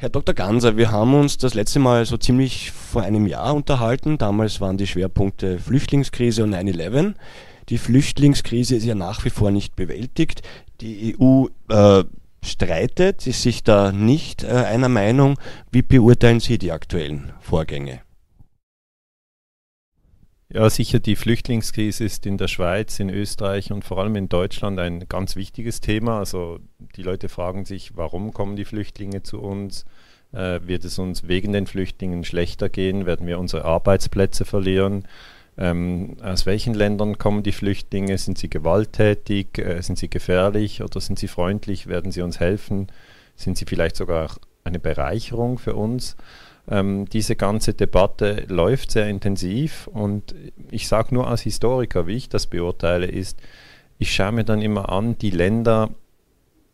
Herr Dr. Ganser, wir haben uns das letzte Mal so ziemlich vor einem Jahr unterhalten. Damals waren die Schwerpunkte Flüchtlingskrise und 9-11. Die Flüchtlingskrise ist ja nach wie vor nicht bewältigt. Die EU äh, streitet, ist sich da nicht äh, einer Meinung. Wie beurteilen Sie die aktuellen Vorgänge? Ja, sicher, die Flüchtlingskrise ist in der Schweiz, in Österreich und vor allem in Deutschland ein ganz wichtiges Thema. Also die Leute fragen sich, warum kommen die Flüchtlinge zu uns? Äh, wird es uns wegen den Flüchtlingen schlechter gehen? Werden wir unsere Arbeitsplätze verlieren? Ähm, aus welchen Ländern kommen die Flüchtlinge? Sind sie gewalttätig? Äh, sind sie gefährlich oder sind sie freundlich? Werden sie uns helfen? Sind sie vielleicht sogar eine Bereicherung für uns? Ähm, diese ganze Debatte läuft sehr intensiv und ich sage nur als Historiker, wie ich das beurteile, ist, ich schaue mir dann immer an, die Länder,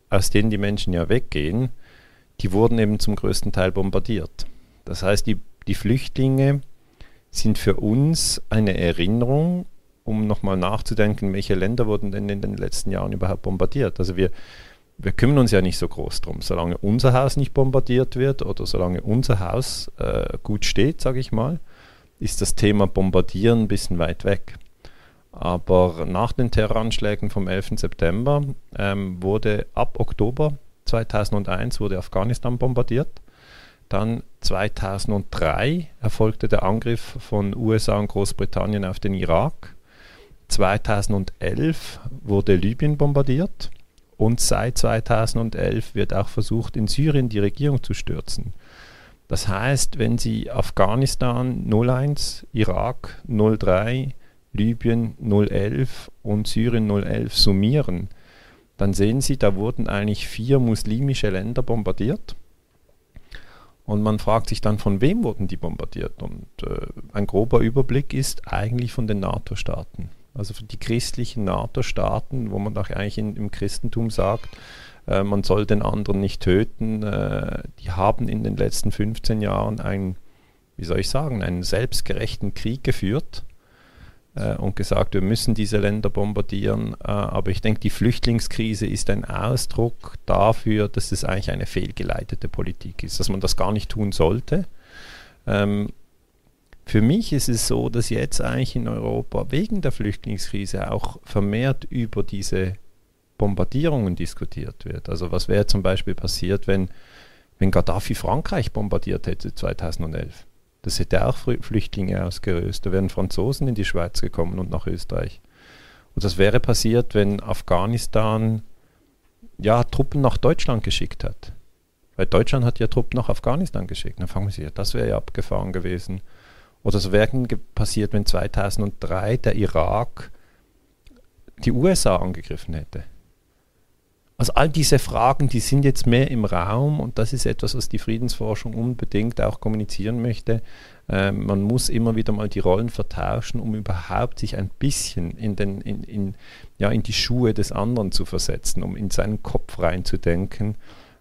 aus denen die Menschen ja weggehen, die wurden eben zum größten Teil bombardiert. Das heißt, die, die Flüchtlinge sind für uns eine Erinnerung, um nochmal nachzudenken, welche Länder wurden denn in den letzten Jahren überhaupt bombardiert. Also wir, wir kümmern uns ja nicht so groß drum. Solange unser Haus nicht bombardiert wird oder solange unser Haus äh, gut steht, sage ich mal, ist das Thema Bombardieren ein bisschen weit weg. Aber nach den Terroranschlägen vom 11. September ähm, wurde ab Oktober 2001 wurde Afghanistan bombardiert. Dann 2003 erfolgte der Angriff von USA und Großbritannien auf den Irak. 2011 wurde Libyen bombardiert. Und seit 2011 wird auch versucht, in Syrien die Regierung zu stürzen. Das heißt, wenn Sie Afghanistan 01, Irak 03, Libyen 011 und Syrien 011 summieren, dann sehen Sie, da wurden eigentlich vier muslimische Länder bombardiert. Und man fragt sich dann, von wem wurden die bombardiert? Und äh, ein grober Überblick ist eigentlich von den NATO-Staaten also für die christlichen NATO-Staaten, wo man auch eigentlich in, im Christentum sagt, äh, man soll den anderen nicht töten, äh, die haben in den letzten 15 Jahren einen, wie soll ich sagen, einen selbstgerechten Krieg geführt äh, und gesagt, wir müssen diese Länder bombardieren. Äh, aber ich denke, die Flüchtlingskrise ist ein Ausdruck dafür, dass es eigentlich eine fehlgeleitete Politik ist, dass man das gar nicht tun sollte. Ähm, für mich ist es so, dass jetzt eigentlich in Europa wegen der Flüchtlingskrise auch vermehrt über diese Bombardierungen diskutiert wird. Also was wäre zum Beispiel passiert, wenn, wenn Gaddafi Frankreich bombardiert hätte 2011? Das hätte auch Flüchtlinge ausgelöst. Da wären Franzosen in die Schweiz gekommen und nach Österreich. Und das wäre passiert, wenn Afghanistan ja, Truppen nach Deutschland geschickt hat. Weil Deutschland hat ja Truppen nach Afghanistan geschickt. Dann fangen Sie, das wäre ja abgefahren gewesen. Oder so wäre passiert, wenn 2003 der Irak die USA angegriffen hätte. Also all diese Fragen, die sind jetzt mehr im Raum und das ist etwas, was die Friedensforschung unbedingt auch kommunizieren möchte. Ähm, man muss immer wieder mal die Rollen vertauschen, um überhaupt sich ein bisschen in, den, in, in, ja, in die Schuhe des anderen zu versetzen, um in seinen Kopf reinzudenken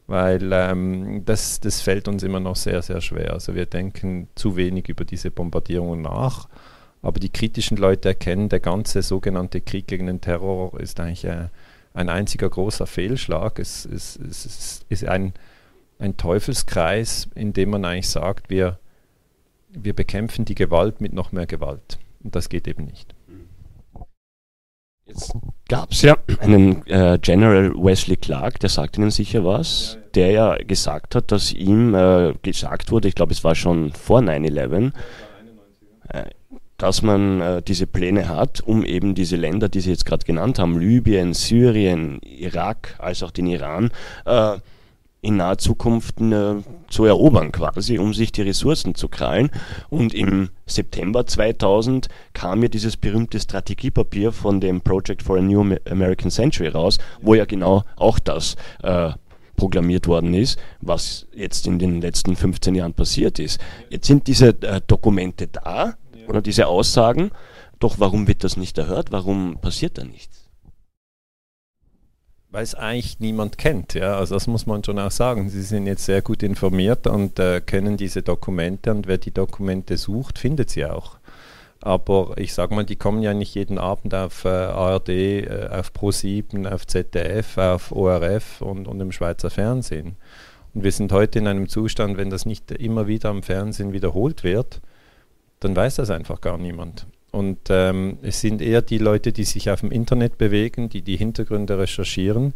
weil ähm, das, das fällt uns immer noch sehr, sehr schwer. Also wir denken zu wenig über diese Bombardierungen nach, aber die kritischen Leute erkennen, der ganze sogenannte Krieg gegen den Terror ist eigentlich äh, ein einziger großer Fehlschlag. Es, es, es, es ist ein, ein Teufelskreis, in dem man eigentlich sagt, wir, wir bekämpfen die Gewalt mit noch mehr Gewalt. Und das geht eben nicht. Jetzt gab es ja einen äh, General Wesley Clark, der sagt Ihnen sicher was, der ja gesagt hat, dass ihm äh, gesagt wurde, ich glaube es war schon vor 9-11, äh, dass man äh, diese Pläne hat, um eben diese Länder, die Sie jetzt gerade genannt haben, Libyen, Syrien, Irak, als auch den Iran, äh, in naher Zukunft äh, zu erobern quasi, um sich die Ressourcen zu krallen. Und im September 2000 kam ja dieses berühmte Strategiepapier von dem Project for a New American Century raus, wo ja genau auch das äh, programmiert worden ist, was jetzt in den letzten 15 Jahren passiert ist. Jetzt sind diese äh, Dokumente da oder diese Aussagen, doch warum wird das nicht erhört? Warum passiert da nichts? Weil es eigentlich niemand kennt. Ja? Also das muss man schon auch sagen. Sie sind jetzt sehr gut informiert und äh, kennen diese Dokumente und wer die Dokumente sucht, findet sie auch. Aber ich sage mal, die kommen ja nicht jeden Abend auf äh, ARD, äh, auf Pro7, auf ZDF, auf ORF und, und im Schweizer Fernsehen. Und wir sind heute in einem Zustand, wenn das nicht immer wieder am Fernsehen wiederholt wird, dann weiß das einfach gar niemand. Und ähm, es sind eher die Leute, die sich auf dem Internet bewegen, die die Hintergründe recherchieren,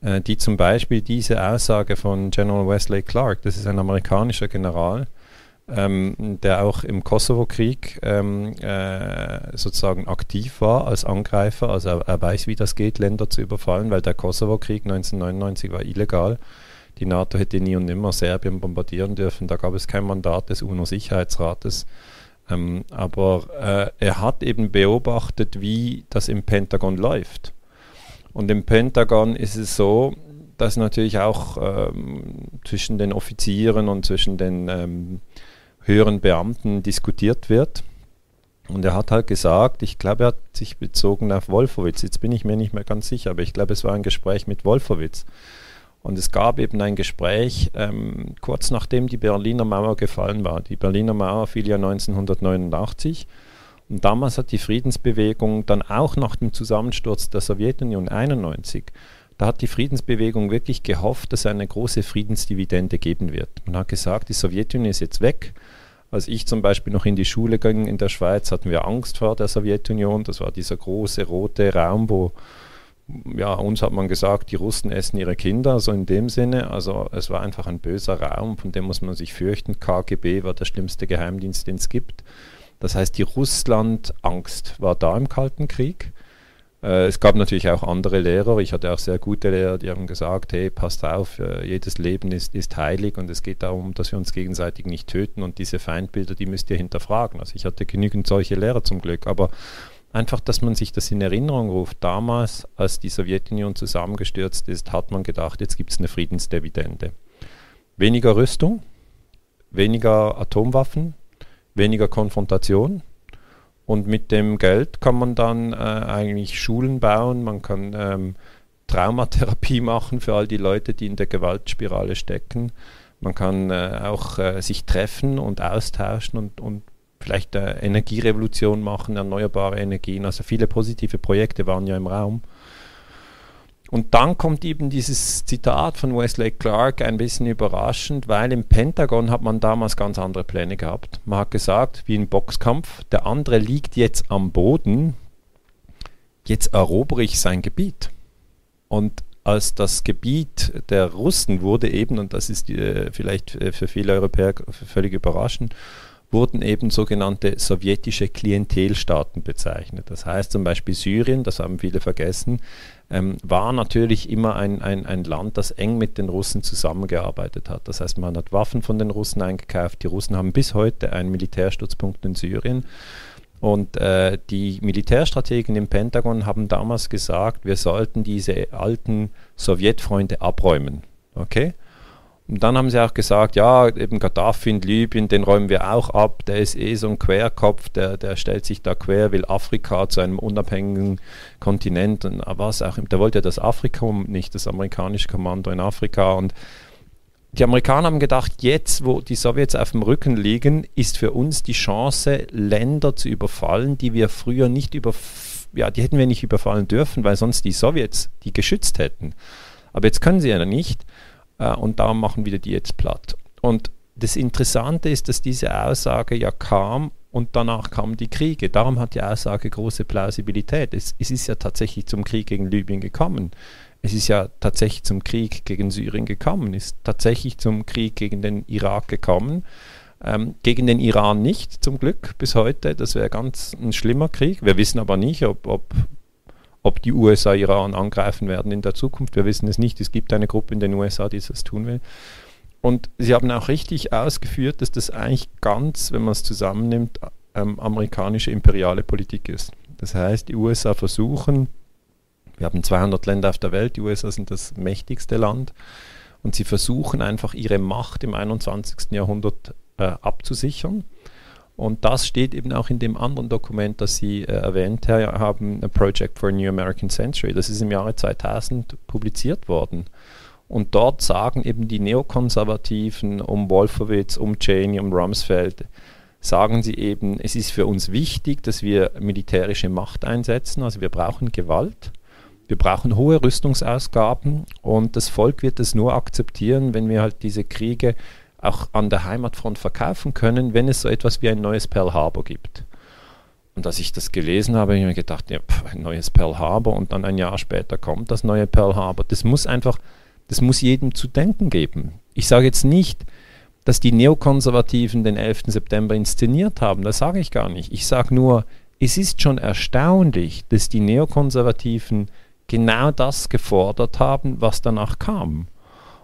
äh, die zum Beispiel diese Aussage von General Wesley Clark, das ist ein amerikanischer General, ähm, der auch im Kosovo-Krieg ähm, äh, sozusagen aktiv war als Angreifer. Also er, er, weiß, wie das geht, Länder zu überfallen, weil der Kosovo-Krieg 1999 war illegal. Die NATO hätte nie und nimmer Serbien bombardieren dürfen. Da gab es kein Mandat des UNO-Sicherheitsrates. Ähm, aber äh, er hat eben beobachtet, wie das im Pentagon läuft. Und im Pentagon ist es so, dass natürlich auch ähm, zwischen den Offizieren und zwischen den ähm, höheren Beamten diskutiert wird. Und er hat halt gesagt, ich glaube, er hat sich bezogen auf Wolfowitz. Jetzt bin ich mir nicht mehr ganz sicher, aber ich glaube, es war ein Gespräch mit Wolfowitz. Und es gab eben ein Gespräch ähm, kurz nachdem die Berliner Mauer gefallen war. Die Berliner Mauer fiel ja 1989. Und damals hat die Friedensbewegung dann auch nach dem Zusammensturz der Sowjetunion 91 da hat die Friedensbewegung wirklich gehofft, dass es eine große Friedensdividende geben wird. Man hat gesagt, die Sowjetunion ist jetzt weg. Als ich zum Beispiel noch in die Schule ging in der Schweiz, hatten wir Angst vor der Sowjetunion. Das war dieser große rote Raum, wo ja, uns hat man gesagt, die Russen essen ihre Kinder, so in dem Sinne. Also es war einfach ein böser Raum, von dem muss man sich fürchten. KGB war der schlimmste Geheimdienst, den es gibt. Das heißt, die Russland-Angst war da im Kalten Krieg. Äh, es gab natürlich auch andere Lehrer. Ich hatte auch sehr gute Lehrer, die haben gesagt, hey, passt auf, äh, jedes Leben ist, ist heilig und es geht darum, dass wir uns gegenseitig nicht töten und diese Feindbilder, die müsst ihr hinterfragen. Also ich hatte genügend solche Lehrer zum Glück, aber einfach, dass man sich das in Erinnerung ruft. Damals, als die Sowjetunion zusammengestürzt ist, hat man gedacht, jetzt gibt es eine Friedensdividende. Weniger Rüstung, weniger Atomwaffen, weniger Konfrontation, und mit dem Geld kann man dann äh, eigentlich Schulen bauen, man kann ähm, Traumatherapie machen für all die Leute, die in der Gewaltspirale stecken. Man kann äh, auch äh, sich treffen und austauschen und, und vielleicht äh, Energierevolution machen, erneuerbare Energien. Also viele positive Projekte waren ja im Raum. Und dann kommt eben dieses Zitat von Wesley Clark ein bisschen überraschend, weil im Pentagon hat man damals ganz andere Pläne gehabt. Man hat gesagt, wie ein Boxkampf, der andere liegt jetzt am Boden, jetzt erobere ich sein Gebiet. Und als das Gebiet der Russen wurde eben, und das ist äh, vielleicht äh, für viele Europäer völlig überraschend, wurden eben sogenannte sowjetische Klientelstaaten bezeichnet. Das heißt zum Beispiel Syrien, das haben viele vergessen, ähm, war natürlich immer ein, ein, ein Land, das eng mit den Russen zusammengearbeitet hat. Das heißt, man hat Waffen von den Russen eingekauft. Die Russen haben bis heute einen Militärstützpunkt in Syrien. Und äh, die Militärstrategen im Pentagon haben damals gesagt, wir sollten diese alten Sowjetfreunde abräumen. Okay? Und dann haben sie auch gesagt, ja, eben Gaddafi in Libyen, den räumen wir auch ab, der ist eh so ein Querkopf, der, der stellt sich da quer, will Afrika zu einem unabhängigen Kontinent und was auch, der wollte ja das Afrika, nicht das amerikanische Kommando in Afrika und die Amerikaner haben gedacht, jetzt, wo die Sowjets auf dem Rücken liegen, ist für uns die Chance, Länder zu überfallen, die wir früher nicht über, ja, die hätten wir nicht überfallen dürfen, weil sonst die Sowjets die geschützt hätten. Aber jetzt können sie ja nicht. Äh, und darum machen wir die jetzt platt. Und das Interessante ist, dass diese Aussage ja kam und danach kamen die Kriege. Darum hat die Aussage große Plausibilität. Es, es, ist ja tatsächlich zum Krieg gegen Libyen gekommen. Es ist ja tatsächlich zum Krieg gegen Syrien gekommen, Es ist tatsächlich zum Krieg gegen den Irak gekommen. Ähm, gegen den Iran nicht, zum Glück, bis heute. Das wäre ganz ein schlimmer Krieg. Wir wissen aber nicht, ob, ob ob die USA Iran angreifen werden in der Zukunft. Wir wissen es nicht. Es gibt eine Gruppe in den USA, die das tun will. Und sie haben auch richtig ausgeführt, dass das eigentlich ganz, wenn man es zusammennimmt, ähm, amerikanische imperiale Politik ist. Das heißt, die USA versuchen, wir haben 200 Länder auf der Welt, die USA sind das mächtigste Land, und sie versuchen einfach ihre Macht im 21. Jahrhundert äh, abzusichern und das steht eben auch in dem anderen Dokument, das Sie äh, erwähnt haben, A Project for a New American Century. Das ist im Jahre 2000 publiziert worden. Und dort sagen eben die Neokonservativen um Wolfowitz, um Cheney, um Rumsfeld, sagen sie eben, es ist für uns wichtig, dass wir militärische Macht einsetzen, also wir brauchen Gewalt, Wir brauchen hohe Rüstungsausgaben und das Volk wird es nur akzeptieren, wenn wir halt diese Kriege auch an der Heimatfront verkaufen können, wenn es so etwas wie ein neues Pearl Harbor gibt. Und als ich das gelesen habe, habe ich mir gedacht, ja, pff, ein neues Pearl Harbor und dann ein Jahr später kommt das neue Pearl Harbor. Das muss einfach, das muss jedem zu denken geben. Ich sage jetzt nicht, dass die Neokonservativen den 11. September inszeniert haben, das sage ich gar nicht. Ich sage nur, es ist schon erstaunlich, dass die Neokonservativen genau das gefordert haben, was danach kam.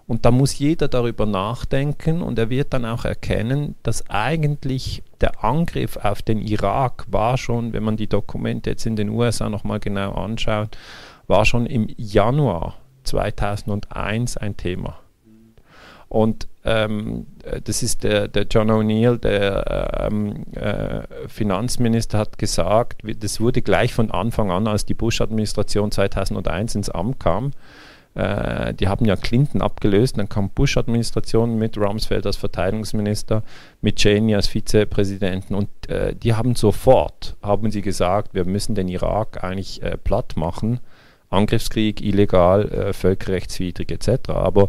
Und da muss jeder darüber nachdenken und er wird dann auch erkennen, dass eigentlich der Angriff auf den Irak war schon, wenn man die Dokumente jetzt in den USA nochmal genau anschaut, war schon im Januar 2001 ein Thema. Und ähm, das ist der, der John O'Neill, der ähm, äh, Finanzminister, hat gesagt, das wurde gleich von Anfang an, als die Bush-Administration 2001 ins Amt kam, äh, die haben ja Clinton abgelöst, dann kam Bush-Administration mit Rumsfeld als Verteidigungsminister, mit Cheney als Vizepräsidenten und äh, die haben sofort, haben sie gesagt, wir müssen den Irak eigentlich äh, platt machen, Angriffskrieg, illegal, äh, völkerrechtswidrig etc. Aber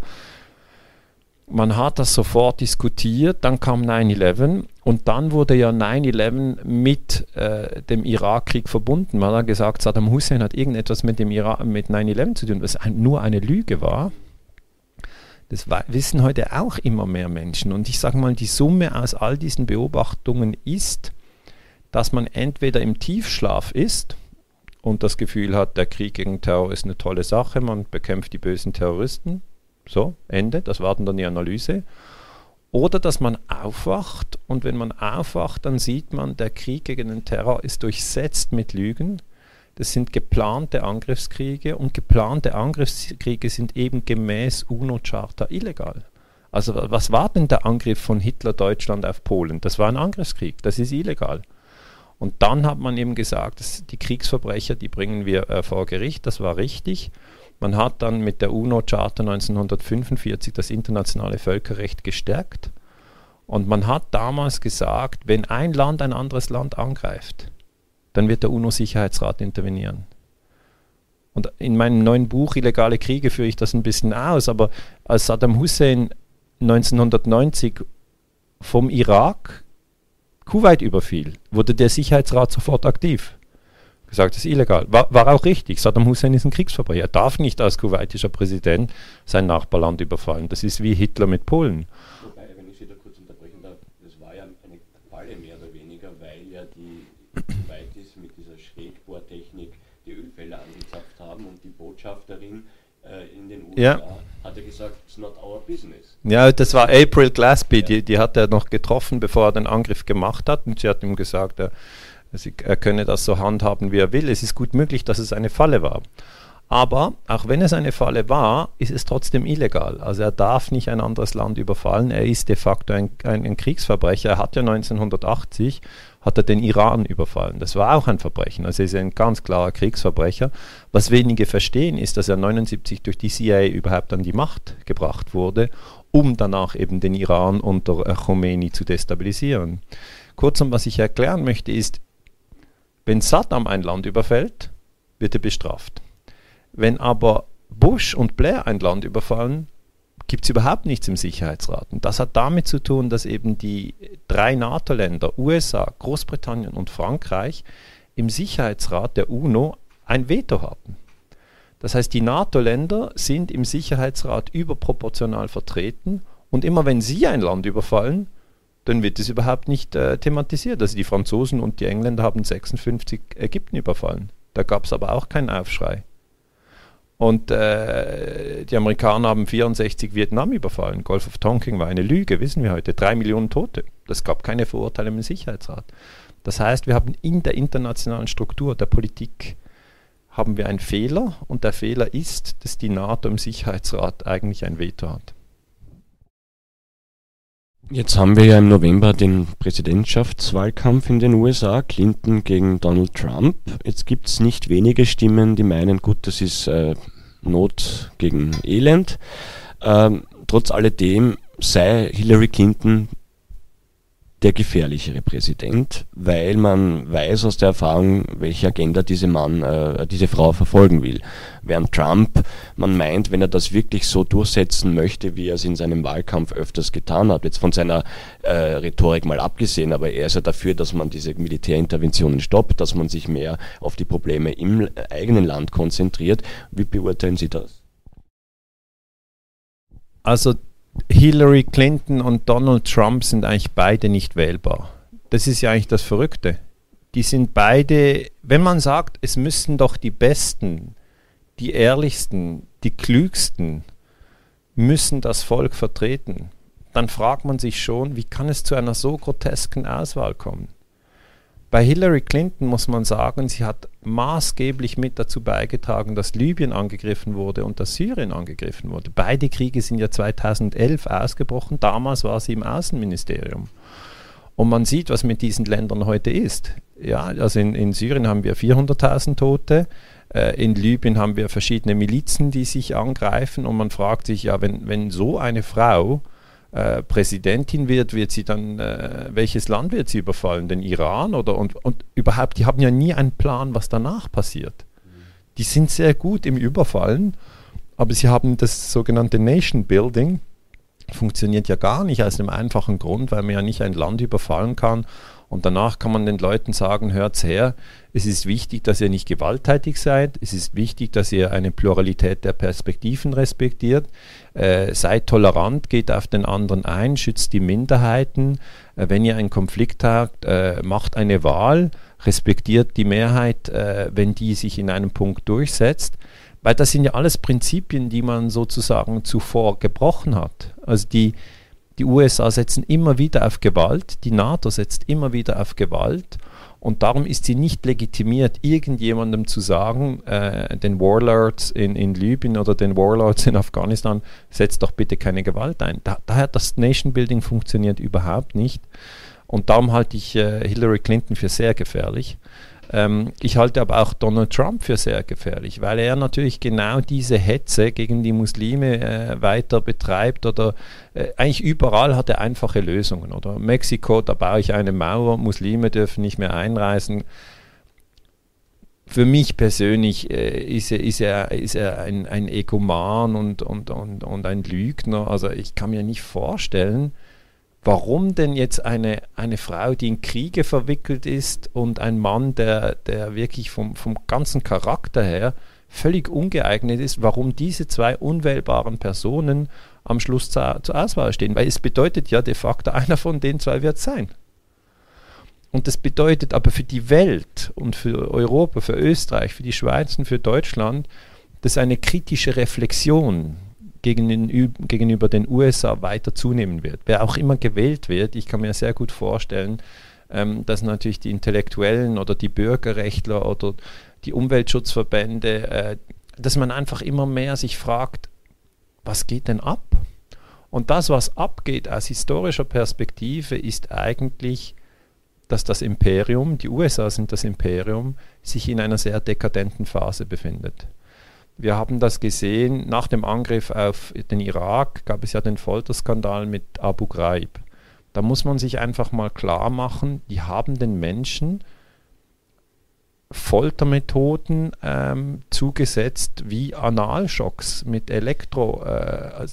man hat das sofort diskutiert, dann kam 9-11 und dann wurde ja 9-11 mit äh, dem Irakkrieg verbunden. Man hat gesagt, Saddam Hussein hat irgendetwas mit mit 9-11 zu tun, was ein, nur eine Lüge war. Das wissen heute auch immer mehr Menschen. Und ich sage mal, die Summe aus all diesen Beobachtungen ist, dass man entweder im Tiefschlaf ist und das Gefühl hat, der Krieg gegen Terror ist eine tolle Sache, man bekämpft die bösen Terroristen, so, Ende, das war dann die Analyse. Oder dass man aufwacht und wenn man aufwacht, dann sieht man, der Krieg gegen den Terror ist durchsetzt mit Lügen. Das sind geplante Angriffskriege und geplante Angriffskriege sind eben gemäß UNO-Charta illegal. Also was war denn der Angriff von Hitler Deutschland auf Polen? Das war ein Angriffskrieg, das ist illegal. Und dann hat man eben gesagt, die Kriegsverbrecher, die bringen wir äh, vor Gericht, das war richtig. Man hat dann mit der UNO-Charta 1945 das internationale Völkerrecht gestärkt und man hat damals gesagt, wenn ein Land ein anderes Land angreift, dann wird der UNO-Sicherheitsrat intervenieren. Und in meinem neuen Buch Illegale Kriege führe ich das ein bisschen aus, aber als Saddam Hussein 1990 vom Irak Kuwait überfiel, wurde der Sicherheitsrat sofort aktiv gesagt, das ist illegal. War, war auch richtig. Saddam Hussein ist ein Kriegsverbrecher. Er darf nicht als kuwaitischer Präsident sein Nachbarland überfallen. Das ist wie Hitler mit Polen. Wobei, wenn ich Sie da kurz unterbrechen darf, das war ja eine Falle mehr oder weniger, weil ja die Kuwaitis mit dieser Schrägbohrtechnik die Ölfälle angezapft haben und die Botschafterin äh, in den USA ja. hat er gesagt, it's not our business. Ja, das war April Glasby, ja. die, die hat er noch getroffen, bevor er den Angriff gemacht hat und sie hat ihm gesagt, er er könne das so handhaben, wie er will. Es ist gut möglich, dass es eine Falle war. Aber auch wenn es eine Falle war, ist es trotzdem illegal. Also er darf nicht ein anderes Land überfallen. Er ist de facto ein, ein, ein, Kriegsverbrecher. Er hat ja 1980 hat er den Iran überfallen. Das war auch ein Verbrechen. Also er ist ein ganz klarer Kriegsverbrecher. Was wenige verstehen, ist, dass er 1979 durch die CIA überhaupt an die Macht gebracht wurde, um danach eben den Iran unter Khomeini zu destabilisieren. Kurzum, was ich erklären möchte, ist, wenn Saddam ein Land überfällt, wird er bestraft. Wenn aber Bush und Blair ein Land überfallen, gibt es überhaupt nichts im Sicherheitsrat. Und das hat damit zu tun, dass eben die drei NATO-Länder, USA, Großbritannien und Frankreich, im Sicherheitsrat der UNO ein Veto haben. Das heißt, die NATO-Länder sind im Sicherheitsrat überproportional vertreten und immer wenn sie ein Land überfallen, dann wird es überhaupt nicht äh, thematisiert. Also die Franzosen und die Engländer haben 56 Ägypten überfallen. Da gab es aber auch keinen Aufschrei. Und äh, die Amerikaner haben 64 Vietnam überfallen. Golf of Tonkin war eine Lüge, wissen wir heute. Drei Millionen Tote. Das gab keine Verurteilung im Sicherheitsrat. Das heißt, wir haben in der internationalen Struktur der Politik haben wir einen Fehler und der Fehler ist, dass die NATO im Sicherheitsrat eigentlich ein Veto hat. Jetzt haben wir ja im November den Präsidentschaftswahlkampf in den USA, Clinton gegen Donald Trump. Jetzt gibt es nicht wenige Stimmen, die meinen, gut, das ist äh, Not gegen Elend. Ähm, trotz alledem sei Hillary Clinton der gefährlichere Präsident, weil man weiß aus der Erfahrung, welche Agenda diese Mann, äh, diese Frau verfolgen will. Während Trump, man meint, wenn er das wirklich so durchsetzen möchte, wie er es in seinem Wahlkampf öfters getan hat, jetzt von seiner äh, Rhetorik mal abgesehen, aber er ist ja dafür, dass man diese Militärinterventionen stoppt, dass man sich mehr auf die Probleme im eigenen Land konzentriert. Wie beurteilen Sie das? Also Hillary Clinton und Donald Trump sind eigentlich beide nicht wählbar. Das ist ja eigentlich das Verrückte. Die sind beide, wenn man sagt, es müssen doch die Besten, die Ehrlichsten, die Klügsten, müssen das Volk vertreten, dann fragt man sich schon, wie kann es zu einer so grotesken Auswahl kommen? Bei Hillary Clinton muss man sagen, sie hat maßgeblich mit dazu beigetragen, dass Libyen angegriffen wurde und dass Syrien angegriffen wurde. Beide Kriege sind ja 2011 ausgebrochen. Damals war sie im Außenministerium. Und man sieht, was mit diesen Ländern heute ist. Ja, also in, in Syrien haben wir 400.000 Tote. Äh, in Libyen haben wir verschiedene Milizen, die sich angreifen. Und man fragt sich ja, wenn, wenn so eine Frau äh, Präsidentin wird, wird sie dann, äh, welches Land wird sie überfallen? Den Iran oder und, und überhaupt, die haben ja nie einen Plan, was danach passiert. Die sind sehr gut im Überfallen, aber sie haben das sogenannte Nation Building, funktioniert ja gar nicht aus dem einfachen Grund, weil man ja nicht ein Land überfallen kann und danach kann man den Leuten sagen, hört's her, es ist wichtig, dass ihr nicht gewalttätig seid, es ist wichtig, dass ihr eine Pluralität der Perspektiven respektiert, äh, seid tolerant, geht auf den anderen ein, schützt die Minderheiten, äh, wenn ihr einen Konflikt habt, äh, macht eine Wahl, respektiert die Mehrheit, äh, wenn die sich in einem Punkt durchsetzt. Weil das sind ja alles Prinzipien, die man sozusagen zuvor gebrochen hat. Also die, die USA setzen immer wieder auf Gewalt, die NATO setzt immer wieder auf Gewalt und darum ist sie nicht legitimiert, irgendjemandem zu sagen, äh, den Warlords in, in Libyen oder den Warlords in Afghanistan, setzt doch bitte keine Gewalt ein. Da, daher das Nation Building funktioniert überhaupt nicht. Und darum halte ich äh, Hillary Clinton für sehr gefährlich. Ähm, ich halte aber auch Donald Trump für sehr gefährlich, weil er natürlich genau diese Hetze gegen die Muslime äh, weiter betreibt oder äh, eigentlich überall hat er einfache Lösungen. Oder Mexiko, da baue ich eine Mauer, Muslime dürfen nicht mehr einreisen für mich persönlich äh, ist, er, ist, er, ist er ein, ein Egoman und, und, und, und ein Lügner. Also ich kann mir nicht vorstellen, warum denn jetzt eine, eine Frau, die in Kriege verwickelt ist und ein Mann, der, der wirklich vom, vom ganzen Charakter her völlig ungeeignet ist, warum diese zwei unwählbaren Personen am Schluss zur, zur Auswahl stehen. Weil es bedeutet ja de facto, einer von den zwei wird sein. Und das bedeutet aber für die Welt und für Europa, für Österreich, für die Schweiz und für Deutschland, dass eine kritische Reflexion gegenüber den USA weiter zunehmen wird. Wer auch immer gewählt wird, ich kann mir sehr gut vorstellen, ähm, dass natürlich die Intellektuellen oder die Bürgerrechtler oder die Umweltschutzverbände, äh, dass man einfach immer mehr sich fragt, was geht denn ab? Und das, was abgeht aus historischer Perspektive, ist eigentlich, dass das Imperium, die USA sind das Imperium, sich in einer sehr dekadenten Phase befindet. Wir haben das gesehen, nach dem Angriff auf den Irak gab es ja den Folterskandal mit Abu Ghraib. Da muss man sich einfach mal klar machen, die haben den Menschen Foltermethoden ähm, zugesetzt wie Analschocks mit Elektro. Äh,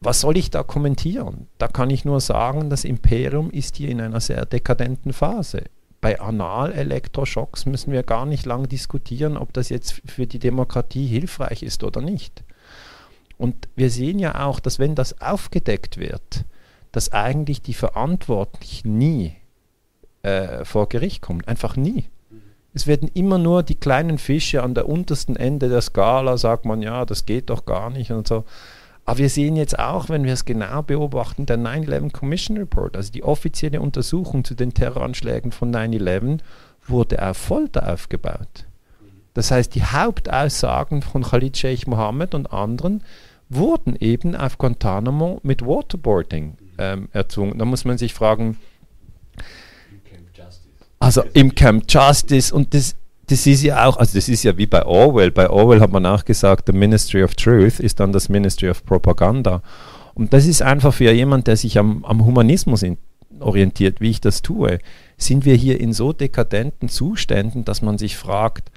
was soll ich da kommentieren? Da kann ich nur sagen, das Imperium ist hier in einer sehr dekadenten Phase bei Analelektroschocks müssen wir gar nicht lang diskutieren, ob das jetzt für die Demokratie hilfreich ist oder nicht. Und wir sehen ja auch, dass wenn das aufgedeckt wird, dass eigentlich die Verantwortlichen nie äh, vor Gericht kommen. Einfach nie. Es werden immer nur die kleinen Fische an der untersten Ende der Skala, sagt man, ja, das geht doch gar nicht und so. Aber wir sehen jetzt auch, wenn wir es genau beobachten, der 9-11 Commission Report, also die offizielle Untersuchung zu den Terroranschlägen von 9-11, wurde auf Folter aufgebaut. Das heißt, die Hauptaussagen von Khalid Sheikh Mohammed und anderen wurden eben auf Guantanamo mit Waterboarding ähm, erzwungen. Da muss man sich fragen, also im Camp Justice und das das ist ja auch, also das ist ja wie bei Orwell. Bei Orwell hat man auch gesagt, the Ministry of Truth ist dann das Ministry of Propaganda. Und das ist einfach für jemand, der sich am, am Humanismus in, orientiert, wie ich das tue, sind wir hier in so dekadenten Zuständen, dass man sich fragt,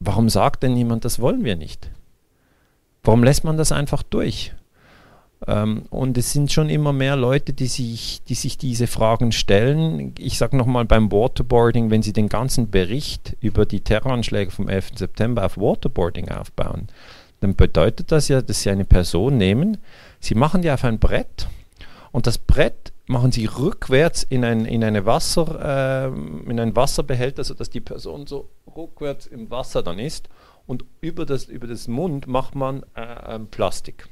warum sagt denn niemand, das wollen wir nicht? Warum lässt man das einfach durch? Ähm, und es sind schon immer mehr Leute, die sich, die sich diese Fragen stellen. Ich sage nochmal beim Waterboarding, wenn Sie den ganzen Bericht über die Terroranschläge vom 11. September auf Waterboarding aufbauen, dann bedeutet das ja, dass Sie eine Person nehmen, Sie machen die auf ein Brett und das Brett machen Sie rückwärts in, ein, in, eine Wasser, äh, in einen Wasserbehälter, sodass die Person so rückwärts im Wasser dann ist und über das, über das Mund macht man äh, Plastik.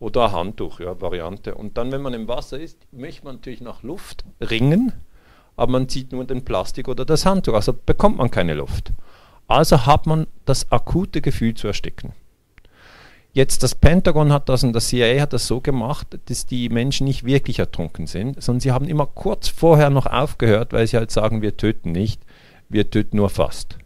Oder ein Handtuch, ja, Variante. Und dann, wenn man im Wasser ist, möchte man natürlich nach Luft ringen, aber man zieht nur den Plastik oder das Handtuch, also bekommt man keine Luft. Also hat man das akute Gefühl zu ersticken. Jetzt das Pentagon hat das und das CIA hat das so gemacht, dass die Menschen nicht wirklich ertrunken sind, sondern sie haben immer kurz vorher noch aufgehört, weil sie halt sagen, wir töten nicht, wir töten nur fast.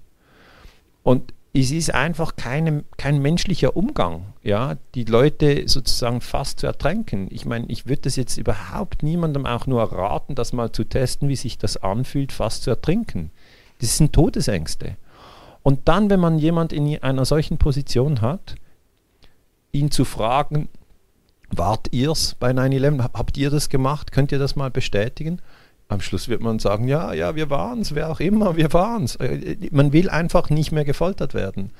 Und es ist einfach keine, kein menschlicher Umgang, ja, die Leute sozusagen fast zu ertränken. Ich meine, ich würde das jetzt überhaupt niemandem auch nur raten, das mal zu testen, wie sich das anfühlt, fast zu ertrinken. Das sind Todesängste. Und dann, wenn man jemand in einer solchen Position hat, ihn zu fragen, wart ihr's bei 9-11? Habt ihr das gemacht? Könnt ihr das mal bestätigen? Am Schluss wird man sagen, ja, ja, wir waren es, wer auch immer, wir waren es. Äh, man will einfach nicht mehr gefoltert werden.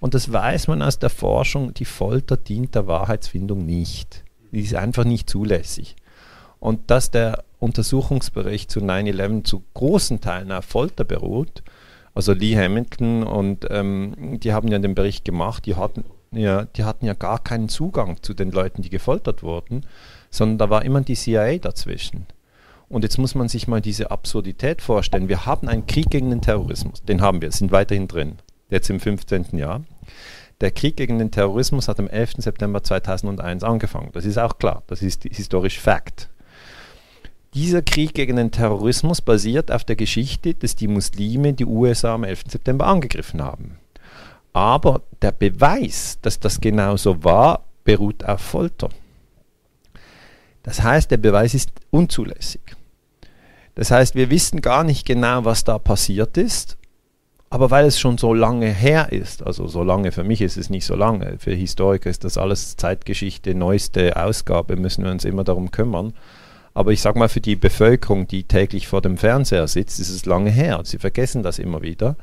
Und das weiß man aus der Forschung, die Folter dient der Wahrheitsfindung nicht. Die ist einfach nicht zulässig. Und dass der Untersuchungsbericht zu 9-11 zu großen Teilen auf Folter beruht, also Lee Hamilton und ähm, die haben ja den Bericht gemacht, die hatten, ja, die hatten ja gar keinen Zugang zu den Leuten, die gefoltert wurden, sondern da war immer die CIA dazwischen. Und jetzt muss man sich mal diese Absurdität vorstellen. Wir haben einen Krieg gegen den Terrorismus. Den haben wir, sind weiterhin drin. Jetzt im 15. Jahr. Der Krieg gegen den Terrorismus hat am 11. September 2001 angefangen. Das ist auch klar. Das ist historisch Fakt. Dieser Krieg gegen den Terrorismus basiert auf der Geschichte, dass die Muslime die USA am 11. September angegriffen haben. Aber der Beweis, dass das genau so war, beruht auf Folter. Das heißt, der Beweis ist unzulässig. Das heißt, wir wissen gar nicht genau, was da passiert ist, aber weil es schon so lange her ist, also so lange, für mich ist es nicht so lange, für Historiker ist das alles Zeitgeschichte, neueste Ausgabe, müssen wir uns immer darum kümmern. Aber ich sage mal, für die Bevölkerung, die täglich vor dem Fernseher sitzt, ist es lange her. Sie vergessen das immer wieder.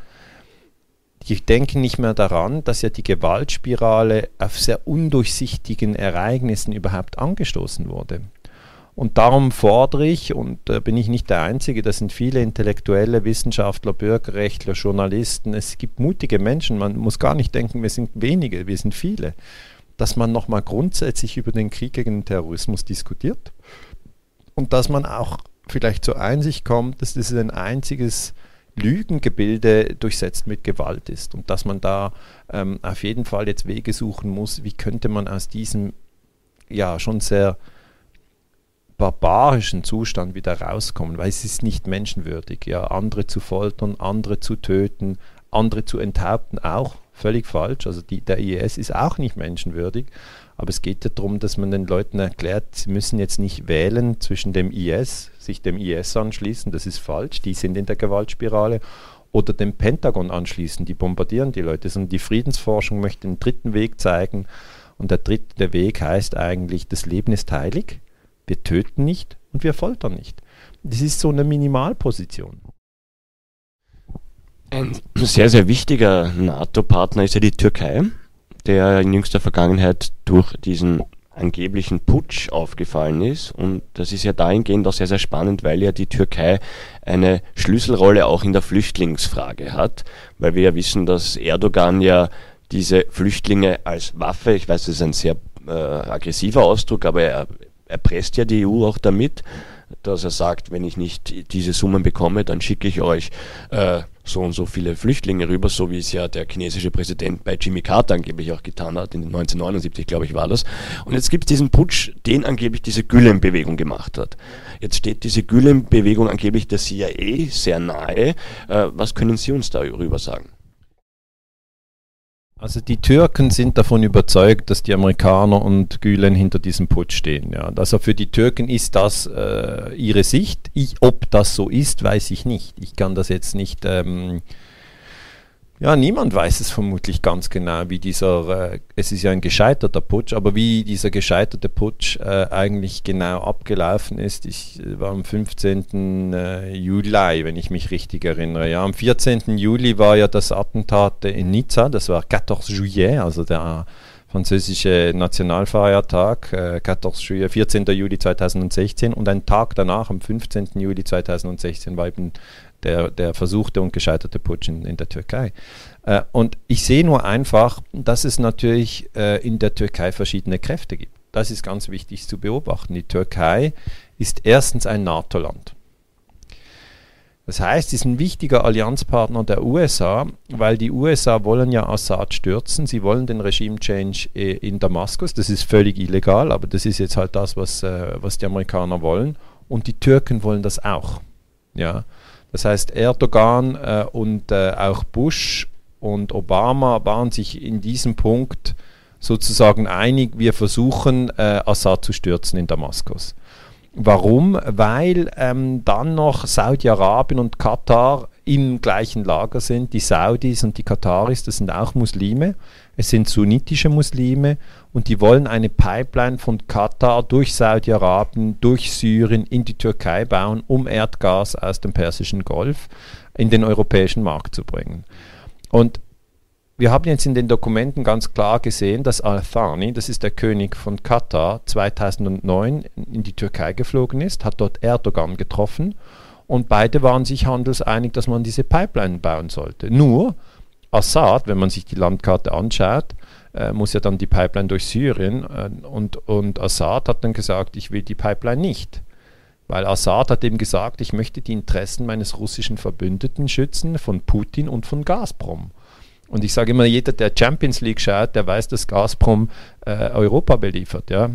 Die denken nicht mehr daran, dass ja die Gewaltspirale auf sehr undurchsichtigen Ereignissen überhaupt angestoßen wurde. Und darum fordere ich, und da äh, bin ich nicht der Einzige, das sind viele intellektuelle Wissenschaftler, Bürgerrechtler, Journalisten, es gibt mutige Menschen, man muss gar nicht denken, wir sind wenige, wir sind viele, dass man nochmal grundsätzlich über den Krieg gegen den Terrorismus diskutiert und dass man auch vielleicht zur Einsicht kommt, dass das ein einziges Lügengebilde durchsetzt mit Gewalt ist. Und dass man da ähm, auf jeden Fall jetzt Wege suchen muss, wie könnte man aus diesem ja schon sehr barbarischen Zustand wieder rauskommen, weil es ist nicht menschenwürdig, ja, andere zu foltern, andere zu töten, andere zu enthaupten, auch völlig falsch. Also die, der IS ist auch nicht menschenwürdig, aber es geht ja darum, dass man den Leuten erklärt, sie müssen jetzt nicht wählen zwischen dem IS, sich dem IS anschließen, das ist falsch, die sind in der Gewaltspirale, oder dem Pentagon anschließen, die bombardieren die Leute, sondern die Friedensforschung möchte den dritten Weg zeigen. Und der dritte Weg heißt eigentlich, das Leben ist heilig wir töten nicht und wir foltern nicht. Das ist so eine Minimalposition. Ein sehr, sehr wichtiger NATO-Partner ist ja die Türkei, der in jüngster Vergangenheit durch diesen angeblichen Putsch aufgefallen ist. Und das ist ja dahingehend auch sehr, sehr spannend, weil ja die Türkei eine Schlüsselrolle auch in der Flüchtlingsfrage hat, weil wir ja wissen, dass Erdogan ja diese Flüchtlinge als Waffe, ich weiß, das ist ein sehr äh, aggressiver Ausdruck, aber er erpresst ja die EU auch damit, dass er sagt, wenn ich nicht diese Summen bekomme, dann schicke ich euch äh, so und so viele Flüchtlinge rüber, so wie es ja der chinesische Präsident bei Jimmy Carter angeblich auch getan hat, in 1979, glaube ich, war das. Und jetzt gibt es diesen Putsch, den angeblich diese Gülen-Bewegung gemacht hat. Jetzt steht diese Gülen-Bewegung angeblich der CIA sehr nahe. Äh, was können Sie uns darüber sagen? Also die Türken sind davon überzeugt, dass die Amerikaner und Gülen hinter diesem Putsch stehen. Ja. Also für die Türken ist das äh, ihre Sicht. Ich, ob das so ist, weiß ich nicht. Ich kann das jetzt nicht ähm, ja, niemand weiß es vermutlich ganz genau, wie dieser, äh, es ist ja ein gescheiterter Putsch, aber wie dieser gescheiterte Putsch äh, eigentlich genau abgelaufen ist. Ich äh, war am 15. Äh, Juli, wenn ich mich richtig erinnere. Ja, am 14. Juli war ja das Attentat in Nizza, das war 14 Juillet, also der französische Nationalfeiertag, äh, 14. Juillet, 14. Juli 2016 und ein Tag danach, am 15. Juli 2016, war eben der, der versuchte und gescheiterte Putsch in, in der Türkei. Äh, und ich sehe nur einfach, dass es natürlich äh, in der Türkei verschiedene Kräfte gibt. Das ist ganz wichtig zu beobachten. Die Türkei ist erstens ein NATO-Land. Das heißt, sie ist ein wichtiger Allianzpartner der USA, weil die USA wollen ja Assad stürzen. Sie wollen den Regime-Change äh, in Damaskus. Das ist völlig illegal, aber das ist jetzt halt das, was, äh, was die Amerikaner wollen. Und die Türken wollen das auch. Ja. Das heißt, Erdogan äh, und äh, auch Bush und Obama waren sich in diesem Punkt sozusagen einig, wir versuchen äh, Assad zu stürzen in Damaskus. Warum? Weil ähm, dann noch Saudi-Arabien und Katar im gleichen Lager sind. Die Saudis und die Kataris, das sind auch Muslime. Es sind sunnitische Muslime und die wollen eine Pipeline von Katar durch Saudi-Arabien, durch Syrien in die Türkei bauen, um Erdgas aus dem Persischen Golf in den europäischen Markt zu bringen. Und wir haben jetzt in den Dokumenten ganz klar gesehen, dass Al-Thani, das ist der König von Katar, 2009 in die Türkei geflogen ist, hat dort Erdogan getroffen und beide waren sich handelseinig, dass man diese Pipeline bauen sollte. Nur Assad, wenn man sich die Landkarte anschaut, äh, muss ja dann die Pipeline durch Syrien äh, und, und Assad hat dann gesagt, ich will die Pipeline nicht. Weil Assad hat eben gesagt, ich möchte die Interessen meines russischen Verbündeten schützen, von Putin und von Gazprom. Und ich sage immer, jeder, der Champions League schaut, der weiß, dass Gazprom äh, Europa beliefert, ja.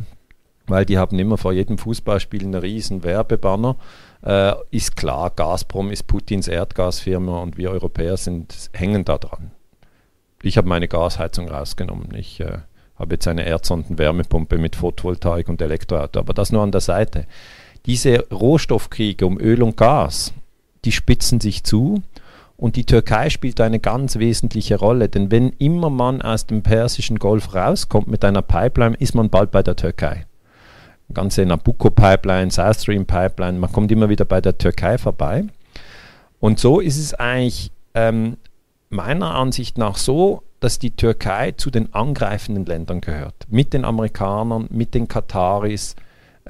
Weil die haben immer vor jedem Fußballspiel einen riesen Werbebanner. Äh, ist klar, Gazprom ist Putins Erdgasfirma und wir Europäer sind, hängen da dran. Ich habe meine Gasheizung rausgenommen. Ich äh, habe jetzt eine Erdsondenwärmepumpe mit Photovoltaik und Elektroauto, aber das nur an der Seite. Diese Rohstoffkriege um Öl und Gas, die spitzen sich zu und die Türkei spielt eine ganz wesentliche Rolle, denn wenn immer man aus dem Persischen Golf rauskommt mit einer Pipeline, ist man bald bei der Türkei. Ganze Nabucco-Pipeline, South Stream-Pipeline, man kommt immer wieder bei der Türkei vorbei. Und so ist es eigentlich ähm, meiner Ansicht nach so, dass die Türkei zu den angreifenden Ländern gehört. Mit den Amerikanern, mit den Kataris,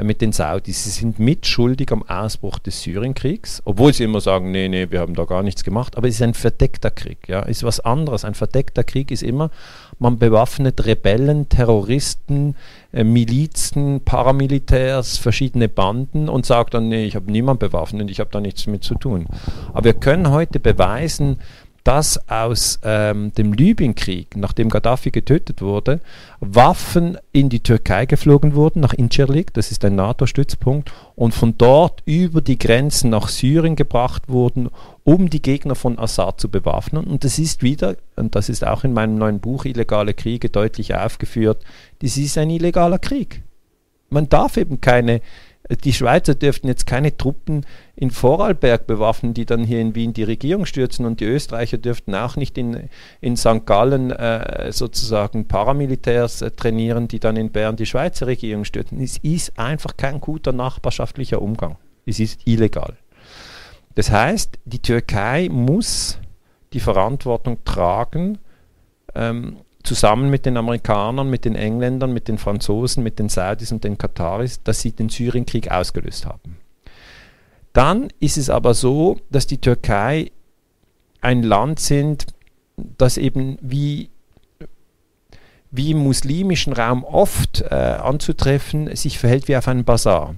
mit den Saudis. Sie sind mitschuldig am Ausbruch des Syrienkriegs, obwohl sie immer sagen, nee, nee, wir haben da gar nichts gemacht. Aber es ist ein verdeckter Krieg. Ja, ist was anderes. Ein verdeckter Krieg ist immer, man bewaffnet Rebellen, Terroristen, äh, Milizen, Paramilitärs, verschiedene Banden und sagt dann, nee, ich habe niemanden bewaffnet, ich habe da nichts mit zu tun. Aber wir können heute beweisen, dass aus ähm, dem Libyenkrieg, nachdem Gaddafi getötet wurde, Waffen in die Türkei geflogen wurden, nach Incirlik, das ist ein NATO-Stützpunkt, und von dort über die Grenzen nach Syrien gebracht wurden, um die Gegner von Assad zu bewaffnen. Und das ist wieder, und das ist auch in meinem neuen Buch Illegale Kriege deutlich aufgeführt, das ist ein illegaler Krieg. Man darf eben keine die Schweizer dürften jetzt keine Truppen in Vorarlberg bewaffnen, die dann hier in Wien die Regierung stürzen und die Österreicher dürften auch nicht in, in St. Gallen äh, sozusagen Paramilitärs äh, trainieren, die dann in Bern die Schweizer Regierung stürzen. Es ist einfach kein guter nachbarschaftlicher Umgang. Es ist illegal. Das heißt, die Türkei muss die Verantwortung tragen, ähm, zusammen mit den Amerikanern, mit den Engländern, mit den Franzosen, mit den Saudis und den Kataris, dass sie den Syrienkrieg ausgelöst haben. Dann ist es aber so, dass die Türkei ein Land sind, das eben wie, wie im muslimischen Raum oft äh, anzutreffen, sich verhält wie auf einen Bazar.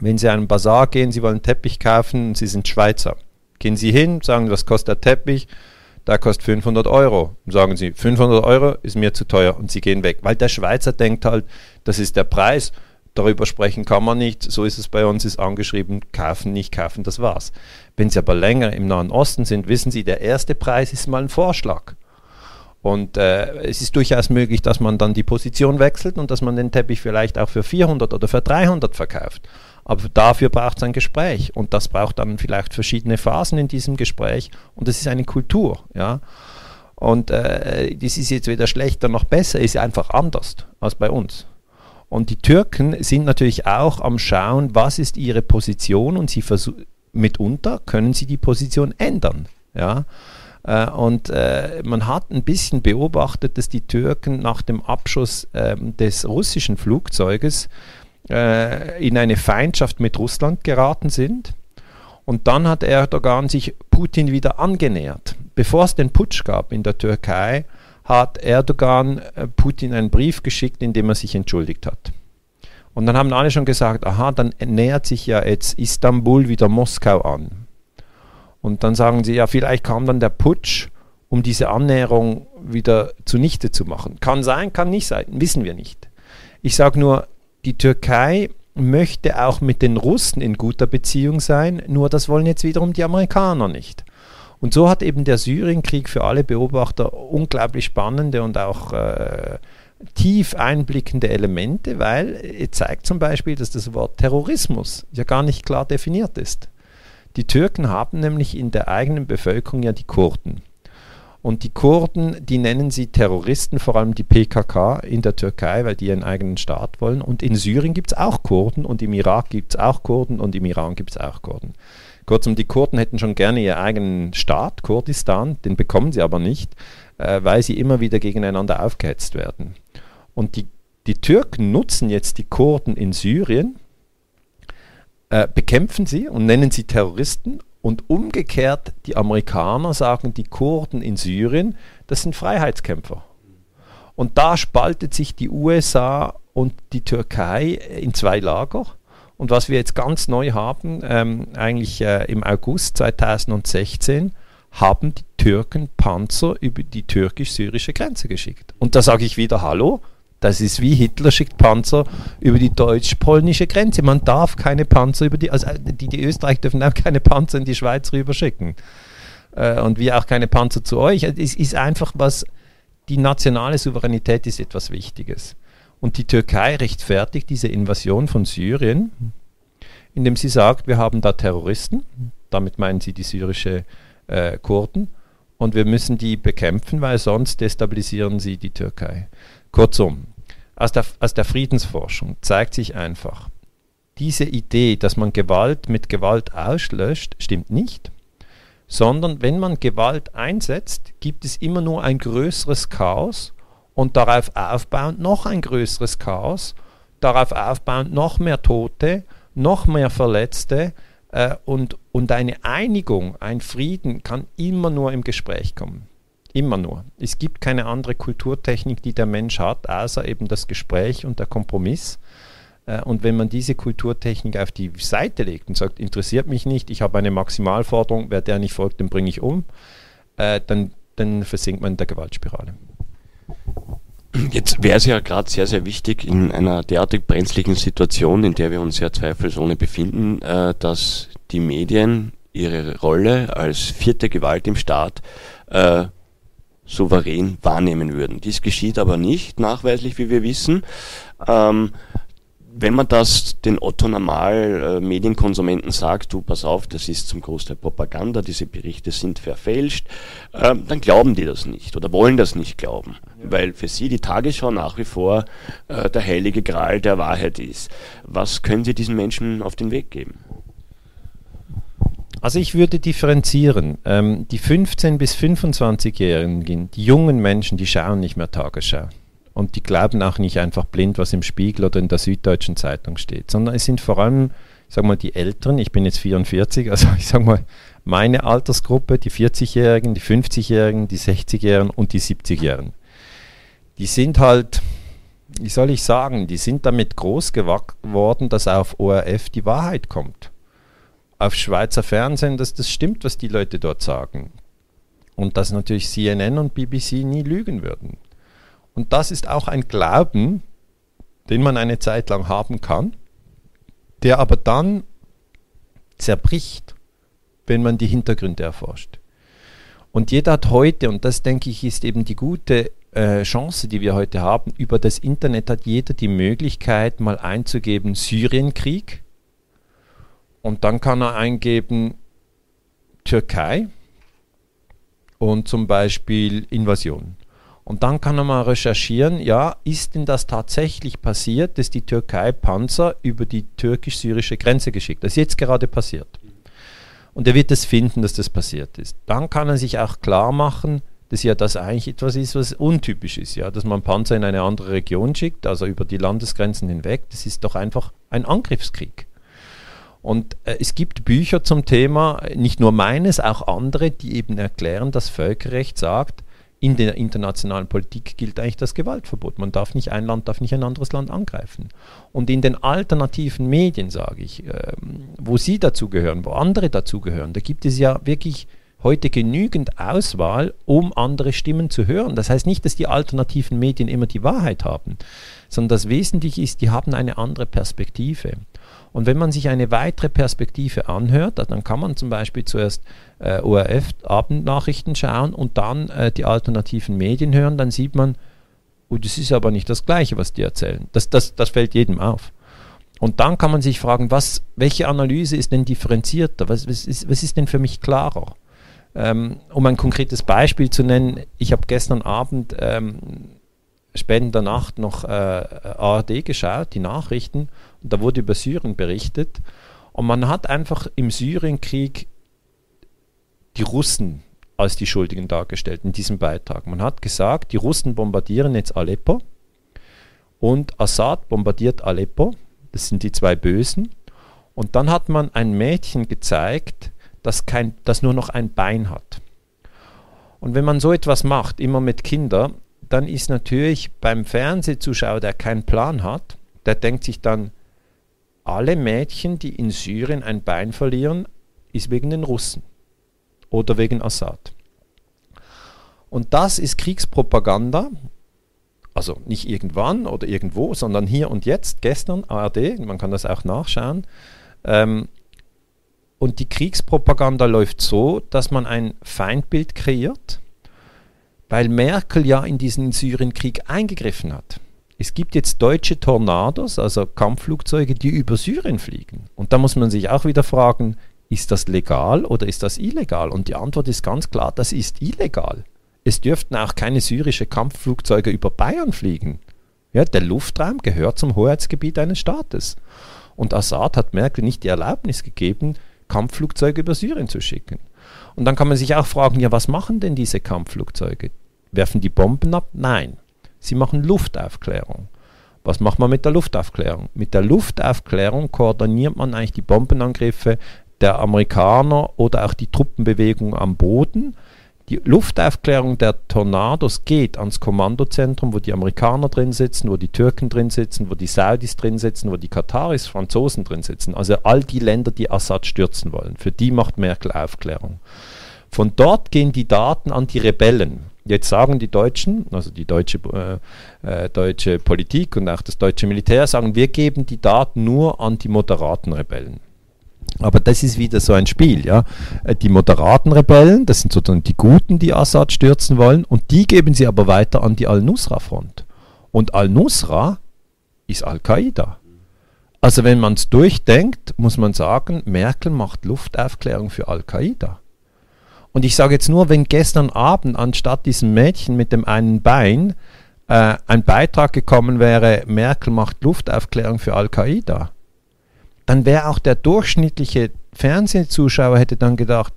Wenn Sie an einen Bazar gehen, Sie wollen einen Teppich kaufen Sie sind Schweizer. Gehen Sie hin, sagen, was kostet der Teppich? Der kostet 500 Euro. Und sagen sie, 500 Euro ist mir zu teuer und sie gehen weg. Weil der Schweizer denkt halt, das ist der Preis, darüber sprechen kann man nicht, so ist es bei uns, ist angeschrieben, kaufen, nicht kaufen, das war's. Wenn Sie aber länger im Nahen Osten sind, wissen Sie, der erste Preis ist mal ein Vorschlag. Und äh, es ist durchaus möglich, dass man dann die Position wechselt und dass man den Teppich vielleicht auch für 400 oder für 300 verkauft. Aber dafür braucht es ein Gespräch und das braucht dann vielleicht verschiedene Phasen in diesem Gespräch und das ist eine Kultur, ja. Und äh, das ist jetzt weder schlechter noch besser, ist einfach anders als bei uns. Und die Türken sind natürlich auch am Schauen, was ist ihre Position und sie mitunter können sie die Position ändern, ja. Äh, und äh, man hat ein bisschen beobachtet, dass die Türken nach dem Abschuss ähm, des russischen Flugzeuges äh, in eine Feindschaft mit Russland geraten sind. Und dann hat Erdogan sich Putin wieder angenähert. Bevor es den Putsch gab in der Türkei, hat Erdogan äh, Putin einen Brief geschickt, in dem er sich entschuldigt hat. Und dann haben alle schon gesagt, aha, dann nähert sich ja jetzt Istanbul wieder Moskau an. Und dann sagen sie, ja, vielleicht kam dann der Putsch, um diese Annäherung wieder zunichte zu machen. Kann sein, kann nicht sein, wissen wir nicht. Ich sage nur, die Türkei möchte auch mit den Russen in guter Beziehung sein, nur das wollen jetzt wiederum die Amerikaner nicht. Und so hat eben der Syrienkrieg für alle Beobachter unglaublich spannende und auch äh, tief einblickende Elemente, weil er zeigt zum Beispiel, dass das Wort Terrorismus ja gar nicht klar definiert ist. Die Türken haben nämlich in der eigenen Bevölkerung ja die Kurden. Und die Kurden, die nennen sie Terroristen, vor allem die PKK in der Türkei, weil die einen eigenen Staat wollen. Und in Syrien gibt es auch Kurden und im Irak gibt es auch Kurden und im Iran gibt es auch Kurden. Kurzum, die Kurden hätten schon gerne ihren eigenen Staat, Kurdistan, den bekommen sie aber nicht, äh, weil sie immer wieder gegeneinander aufgehetzt werden. Und die, die Türken nutzen jetzt die Kurden in Syrien, äh, bekämpfen sie und nennen sie Terroristen und umgekehrt, die Amerikaner sagen, die Kurden in Syrien, das sind Freiheitskämpfer. Und da spaltet sich die USA und die Türkei in zwei Lager. Und was wir jetzt ganz neu haben, ähm, eigentlich äh, im August 2016, haben die Türken Panzer über die türkisch-syrische Grenze geschickt. Und da sage ich wieder Hallo, das ist wie Hitler schickt Panzer über die deutsch-polnische Grenze. Man darf keine Panzer über die, also die, die Österreich dürfen auch keine Panzer in die Schweiz rüber schicken. Äh, und wir auch keine Panzer zu euch. Es ist einfach was, die nationale Souveränität ist etwas Wichtiges. Und die Türkei rechtfertigt diese Invasion von Syrien, indem sie sagt, wir haben da Terroristen, damit meinen sie die syrische äh, Kurden, und wir müssen die bekämpfen, weil sonst destabilisieren sie die Türkei. Kurzum, aus der, aus der Friedensforschung zeigt sich einfach, diese Idee, dass man Gewalt mit Gewalt auslöscht, stimmt nicht, sondern wenn man Gewalt einsetzt, gibt es immer nur ein größeres Chaos und darauf aufbauend noch ein größeres Chaos, darauf aufbauend noch mehr Tote, noch mehr Verletzte äh, und, und eine Einigung, ein Frieden kann immer nur im Gespräch kommen. Immer nur. Es gibt keine andere Kulturtechnik, die der Mensch hat, außer eben das Gespräch und der Kompromiss. Äh, und wenn man diese Kulturtechnik auf die Seite legt und sagt, interessiert mich nicht, ich habe eine Maximalforderung, wer der nicht folgt, den bringe ich um, äh, dann, dann versinkt man in der Gewaltspirale. Jetzt wäre es ja gerade sehr, sehr wichtig in einer derartig brenzlichen Situation, in der wir uns ja zweifelsohne befinden, äh, dass die Medien ihre Rolle als vierte Gewalt im Staat souverän wahrnehmen würden. Dies geschieht aber nicht nachweislich, wie wir wissen. Ähm, wenn man das den Otto Normal äh, Medienkonsumenten sagt, du pass auf, das ist zum Großteil Propaganda, diese Berichte sind verfälscht, äh, dann glauben die das nicht oder wollen das nicht glauben, ja. weil für sie die Tagesschau nach wie vor äh, der heilige Gral der Wahrheit ist. Was können Sie diesen Menschen auf den Weg geben? Also ich würde differenzieren. Ähm, die 15- bis 25-Jährigen, die jungen Menschen, die schauen nicht mehr Tagesschau. Und die glauben auch nicht einfach blind, was im Spiegel oder in der Süddeutschen Zeitung steht, sondern es sind vor allem, ich sag mal, die Älteren, ich bin jetzt 44, also ich sag mal, meine Altersgruppe, die 40-Jährigen, die 50-Jährigen, die 60-Jährigen und die 70-Jährigen. Die sind halt, wie soll ich sagen, die sind damit groß geworden, dass auf ORF die Wahrheit kommt auf Schweizer Fernsehen, dass das stimmt, was die Leute dort sagen. Und dass natürlich CNN und BBC nie lügen würden. Und das ist auch ein Glauben, den man eine Zeit lang haben kann, der aber dann zerbricht, wenn man die Hintergründe erforscht. Und jeder hat heute, und das denke ich, ist eben die gute äh, Chance, die wir heute haben, über das Internet hat jeder die Möglichkeit, mal einzugeben Syrienkrieg. Und dann kann er eingeben Türkei und zum Beispiel Invasion. Und dann kann er mal recherchieren, ja, ist denn das tatsächlich passiert, dass die Türkei Panzer über die türkisch-syrische Grenze geschickt? Das ist jetzt gerade passiert. Und er wird es finden, dass das passiert ist. Dann kann er sich auch klar machen, dass ja das eigentlich etwas ist, was untypisch ist, ja, dass man Panzer in eine andere Region schickt, also über die Landesgrenzen hinweg. Das ist doch einfach ein Angriffskrieg. Und äh, es gibt Bücher zum Thema, nicht nur meines, auch andere, die eben erklären, dass Völkerrecht sagt, in der internationalen Politik gilt eigentlich das Gewaltverbot. Man darf nicht, ein Land darf nicht ein anderes Land angreifen. Und in den alternativen Medien, sage ich, äh, wo Sie dazugehören, wo andere dazugehören, da gibt es ja wirklich heute genügend Auswahl, um andere Stimmen zu hören. Das heißt nicht, dass die alternativen Medien immer die Wahrheit haben, sondern das Wesentliche ist, die haben eine andere Perspektive. Und wenn man sich eine weitere Perspektive anhört, dann kann man zum Beispiel zuerst äh, ORF-Abendnachrichten schauen und dann äh, die alternativen Medien hören, dann sieht man, oh, das ist aber nicht das Gleiche, was die erzählen. Das, das, das fällt jedem auf. Und dann kann man sich fragen, was, welche Analyse ist denn differenzierter? Was, was, ist, was ist denn für mich klarer? Ähm, um ein konkretes Beispiel zu nennen, ich habe gestern Abend ähm, spät in der Nacht noch äh, ARD geschaut, die Nachrichten, und da wurde über Syrien berichtet. Und man hat einfach im Syrienkrieg die Russen als die Schuldigen dargestellt in diesem Beitrag. Man hat gesagt, die Russen bombardieren jetzt Aleppo und Assad bombardiert Aleppo. Das sind die zwei Bösen. Und dann hat man ein Mädchen gezeigt, das, kein, das nur noch ein Bein hat. Und wenn man so etwas macht, immer mit Kindern, dann ist natürlich beim Fernsehzuschauer, der keinen Plan hat, der denkt sich dann, alle Mädchen, die in Syrien ein Bein verlieren, ist wegen den Russen oder wegen Assad. Und das ist Kriegspropaganda, also nicht irgendwann oder irgendwo, sondern hier und jetzt, gestern, ARD, man kann das auch nachschauen. Ähm, und die Kriegspropaganda läuft so, dass man ein Feindbild kreiert, weil Merkel ja in diesen Syrienkrieg eingegriffen hat. Es gibt jetzt deutsche Tornados, also Kampfflugzeuge, die über Syrien fliegen. Und da muss man sich auch wieder fragen, ist das legal oder ist das illegal? Und die Antwort ist ganz klar, das ist illegal. Es dürften auch keine syrische Kampfflugzeuge über Bayern fliegen. Ja, der Luftraum gehört zum Hoheitsgebiet eines Staates. Und Assad hat Merkel nicht die Erlaubnis gegeben, Kampfflugzeuge über Syrien zu schicken. Und dann kann man sich auch fragen, ja, was machen denn diese Kampfflugzeuge? Werfen die Bomben ab? Nein. Sie machen Luftaufklärung. Was macht man mit der Luftaufklärung? Mit der Luftaufklärung koordiniert man eigentlich die Bombenangriffe der Amerikaner oder auch die Truppenbewegung am Boden die Luftaufklärung der Tornados geht ans Kommandozentrum, wo die Amerikaner drin sitzen, wo die Türken drin sitzen, wo die Saudis drin sitzen, wo die Kataris, Franzosen drin sitzen. Also all die Länder, die Assad stürzen wollen. Für die macht Merkel Aufklärung. Von dort gehen die Daten an die Rebellen. Jetzt sagen die Deutschen, also die deutsche, äh, äh, deutsche Politik und auch das deutsche Militär, sagen, wir geben die Daten nur an die moderaten Rebellen. Aber das ist wieder so ein Spiel, ja. Äh, die moderaten Rebellen, das sind sozusagen die Guten, die Assad stürzen wollen, und die geben sie aber weiter an die Al-Nusra-Front. Und Al-Nusra ist Al-Qaida. Also wenn man es durchdenkt, muss man sagen, Merkel macht Luftaufklärung für Al-Qaida. Und ich sage jetzt nur, wenn gestern Abend anstatt diesem Mädchen mit dem einen Bein äh, ein Beitrag gekommen wäre, Merkel macht Luftaufklärung für Al-Qaida, dann wäre auch der durchschnittliche Fernsehzuschauer hätte dann gedacht,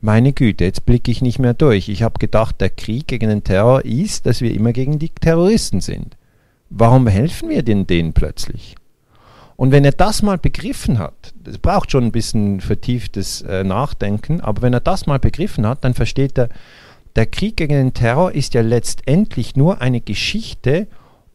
meine Güte, jetzt blicke ich nicht mehr durch. Ich habe gedacht, der Krieg gegen den Terror ist, dass wir immer gegen die Terroristen sind. Warum helfen wir denn denen plötzlich? Und wenn er das mal begriffen hat, das braucht schon ein bisschen vertieftes äh, Nachdenken, aber wenn er das mal begriffen hat, dann versteht er, der Krieg gegen den Terror ist ja letztendlich nur eine Geschichte,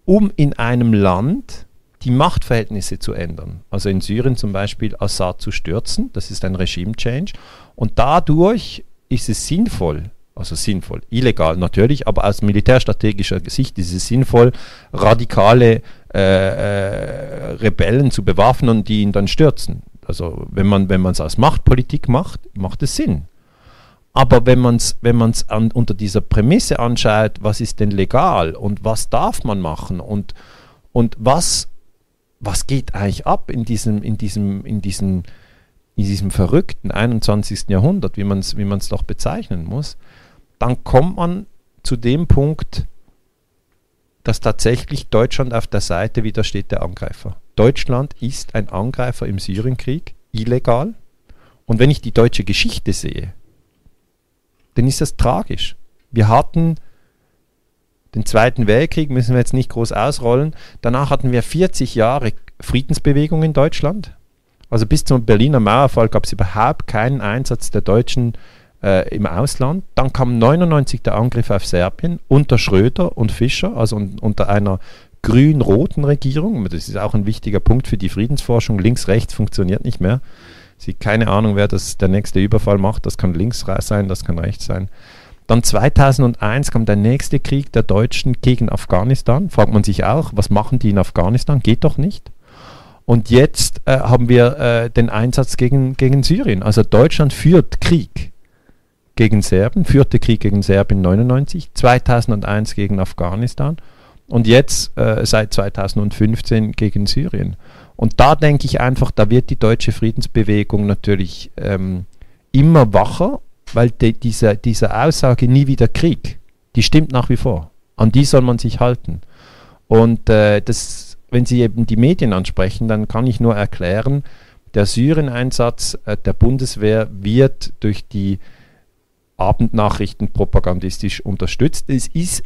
um in einem Land die Machtverhältnisse zu ändern. Also in Syrien zum Beispiel Assad zu stürzen, das ist ein Regime-Change. Und dadurch ist es sinnvoll, also sinnvoll, illegal natürlich, aber aus militärstrategischer Sicht ist es sinnvoll, radikale äh, äh, Rebellen zu bewaffnen und die ihn dann stürzen. Also wenn man wenn es als Machtpolitik macht, macht es Sinn. Aber wenn man es wenn man's unter dieser Prämisse anschaut, was ist denn legal und was darf man machen und, und was, was geht eigentlich ab in diesem, in diesem, in diesem, in diesem verrückten 21. Jahrhundert, wie man es wie doch bezeichnen muss, dann kommt man zu dem Punkt, dass tatsächlich Deutschland auf der Seite widersteht der Angreifer. Deutschland ist ein Angreifer im Syrienkrieg, illegal. Und wenn ich die deutsche Geschichte sehe, dann ist das tragisch. Wir hatten den Zweiten Weltkrieg, müssen wir jetzt nicht groß ausrollen. Danach hatten wir 40 Jahre Friedensbewegung in Deutschland. Also bis zum Berliner Mauerfall gab es überhaupt keinen Einsatz der Deutschen äh, im Ausland. Dann kam 99 der Angriff auf Serbien unter Schröder und Fischer, also un unter einer grün-roten Regierung. Das ist auch ein wichtiger Punkt für die Friedensforschung. Links-rechts funktioniert nicht mehr. Sie keine Ahnung, wer das der nächste Überfall macht. Das kann links sein, das kann rechts sein. Dann 2001 kam der nächste Krieg der Deutschen gegen Afghanistan. Fragt man sich auch, was machen die in Afghanistan? Geht doch nicht. Und jetzt äh, haben wir äh, den Einsatz gegen, gegen Syrien. Also Deutschland führt Krieg gegen Serben, führte Krieg gegen Serbien 99, 2001 gegen Afghanistan und jetzt äh, seit 2015 gegen Syrien. Und da denke ich einfach, da wird die deutsche Friedensbewegung natürlich ähm, immer wacher, weil de, diese, diese Aussage nie wieder Krieg, die stimmt nach wie vor. An die soll man sich halten. Und äh, das, wenn Sie eben die Medien ansprechen, dann kann ich nur erklären, der Syrien-Einsatz äh, der Bundeswehr wird durch die Abendnachrichten propagandistisch unterstützt. Es ist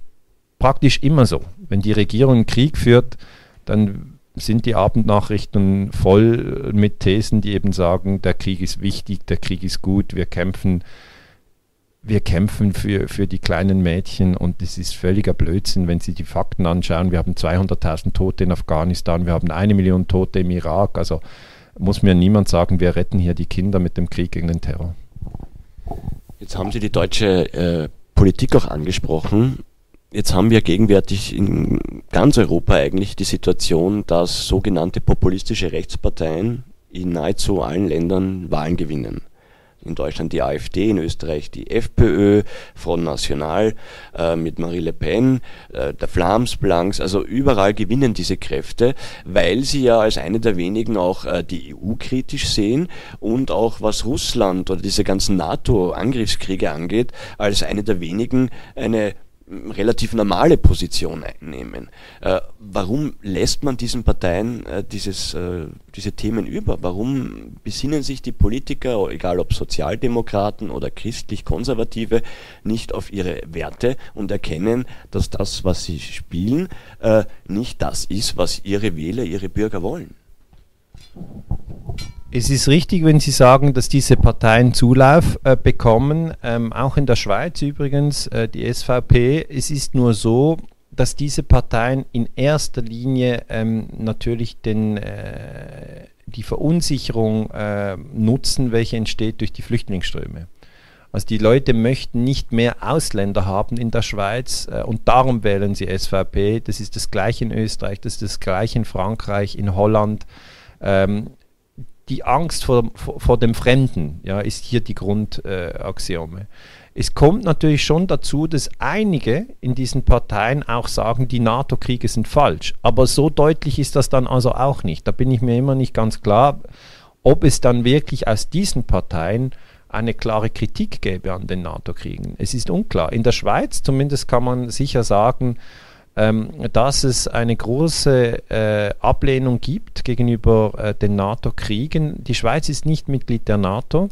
praktisch immer so. Wenn die Regierung Krieg führt, dann sind die Abendnachrichten voll mit Thesen, die eben sagen, der Krieg ist wichtig, der Krieg ist gut, wir kämpfen, wir kämpfen für, für die kleinen Mädchen und es ist völliger Blödsinn, wenn Sie die Fakten anschauen. Wir haben 200.000 Tote in Afghanistan, wir haben eine Million Tote im Irak, also muss mir niemand sagen, wir retten hier die Kinder mit dem Krieg gegen den Terror. Jetzt haben Sie die deutsche äh, Politik auch angesprochen. Jetzt haben wir gegenwärtig in ganz Europa eigentlich die Situation, dass sogenannte populistische Rechtsparteien in nahezu allen Ländern Wahlen gewinnen in Deutschland die AfD, in Österreich die FPÖ, Front National äh, mit Marie Le Pen, äh, der Flams Blancs, also überall gewinnen diese Kräfte, weil sie ja als eine der wenigen auch äh, die EU kritisch sehen und auch was Russland oder diese ganzen NATO-Angriffskriege angeht, als eine der wenigen eine relativ normale Position einnehmen. Äh, warum lässt man diesen Parteien äh, dieses, äh, diese Themen über? Warum besinnen sich die Politiker, egal ob Sozialdemokraten oder christlich-konservative, nicht auf ihre Werte und erkennen, dass das, was sie spielen, äh, nicht das ist, was ihre Wähler, ihre Bürger wollen? Es ist richtig, wenn Sie sagen, dass diese Parteien Zulauf äh, bekommen, ähm, auch in der Schweiz übrigens, äh, die SVP. Es ist nur so, dass diese Parteien in erster Linie ähm, natürlich den, äh, die Verunsicherung äh, nutzen, welche entsteht durch die Flüchtlingsströme. Also die Leute möchten nicht mehr Ausländer haben in der Schweiz äh, und darum wählen sie SVP. Das ist das gleiche in Österreich, das ist das gleiche in Frankreich, in Holland. Ähm, die Angst vor, vor, vor, dem Fremden ja, ist hier die Grundaxiome. Äh, es kommt natürlich schon dazu, dass einige in diesen Parteien auch sagen, die NATO-Kriege sind falsch. Aber so deutlich ist das dann also auch nicht. Da bin ich mir immer nicht ganz klar, ob es dann wirklich aus diesen Parteien eine klare Kritik gäbe an den NATO-Kriegen. Es ist unklar. In der Schweiz zumindest kann man sicher sagen, ähm, dass es eine große äh, Ablehnung gibt gegenüber äh, den NATO-Kriegen. Die Schweiz ist nicht Mitglied der NATO.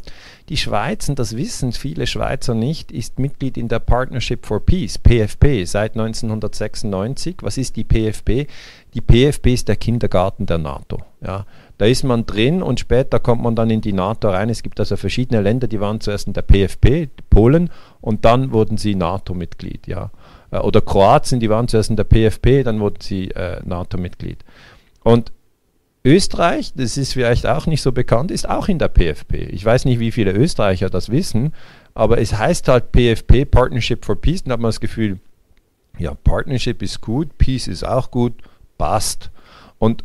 Die Schweiz, und das wissen viele Schweizer nicht, ist Mitglied in der Partnership for Peace, PFP, seit 1996. Was ist die PFP? Die PFP ist der Kindergarten der NATO. Ja. Da ist man drin und später kommt man dann in die NATO rein. Es gibt also verschiedene Länder, die waren zuerst in der PFP, Polen, und dann wurden sie NATO-Mitglied. Ja. Äh, oder Kroatien, die waren zuerst in der PFP, dann wurden sie äh, NATO-Mitglied. Und Österreich, das ist vielleicht auch nicht so bekannt, ist auch in der PFP. Ich weiß nicht, wie viele Österreicher das wissen, aber es heißt halt PFP, Partnership for Peace, dann hat man das Gefühl, ja, Partnership ist gut, Peace ist auch gut, passt. Und,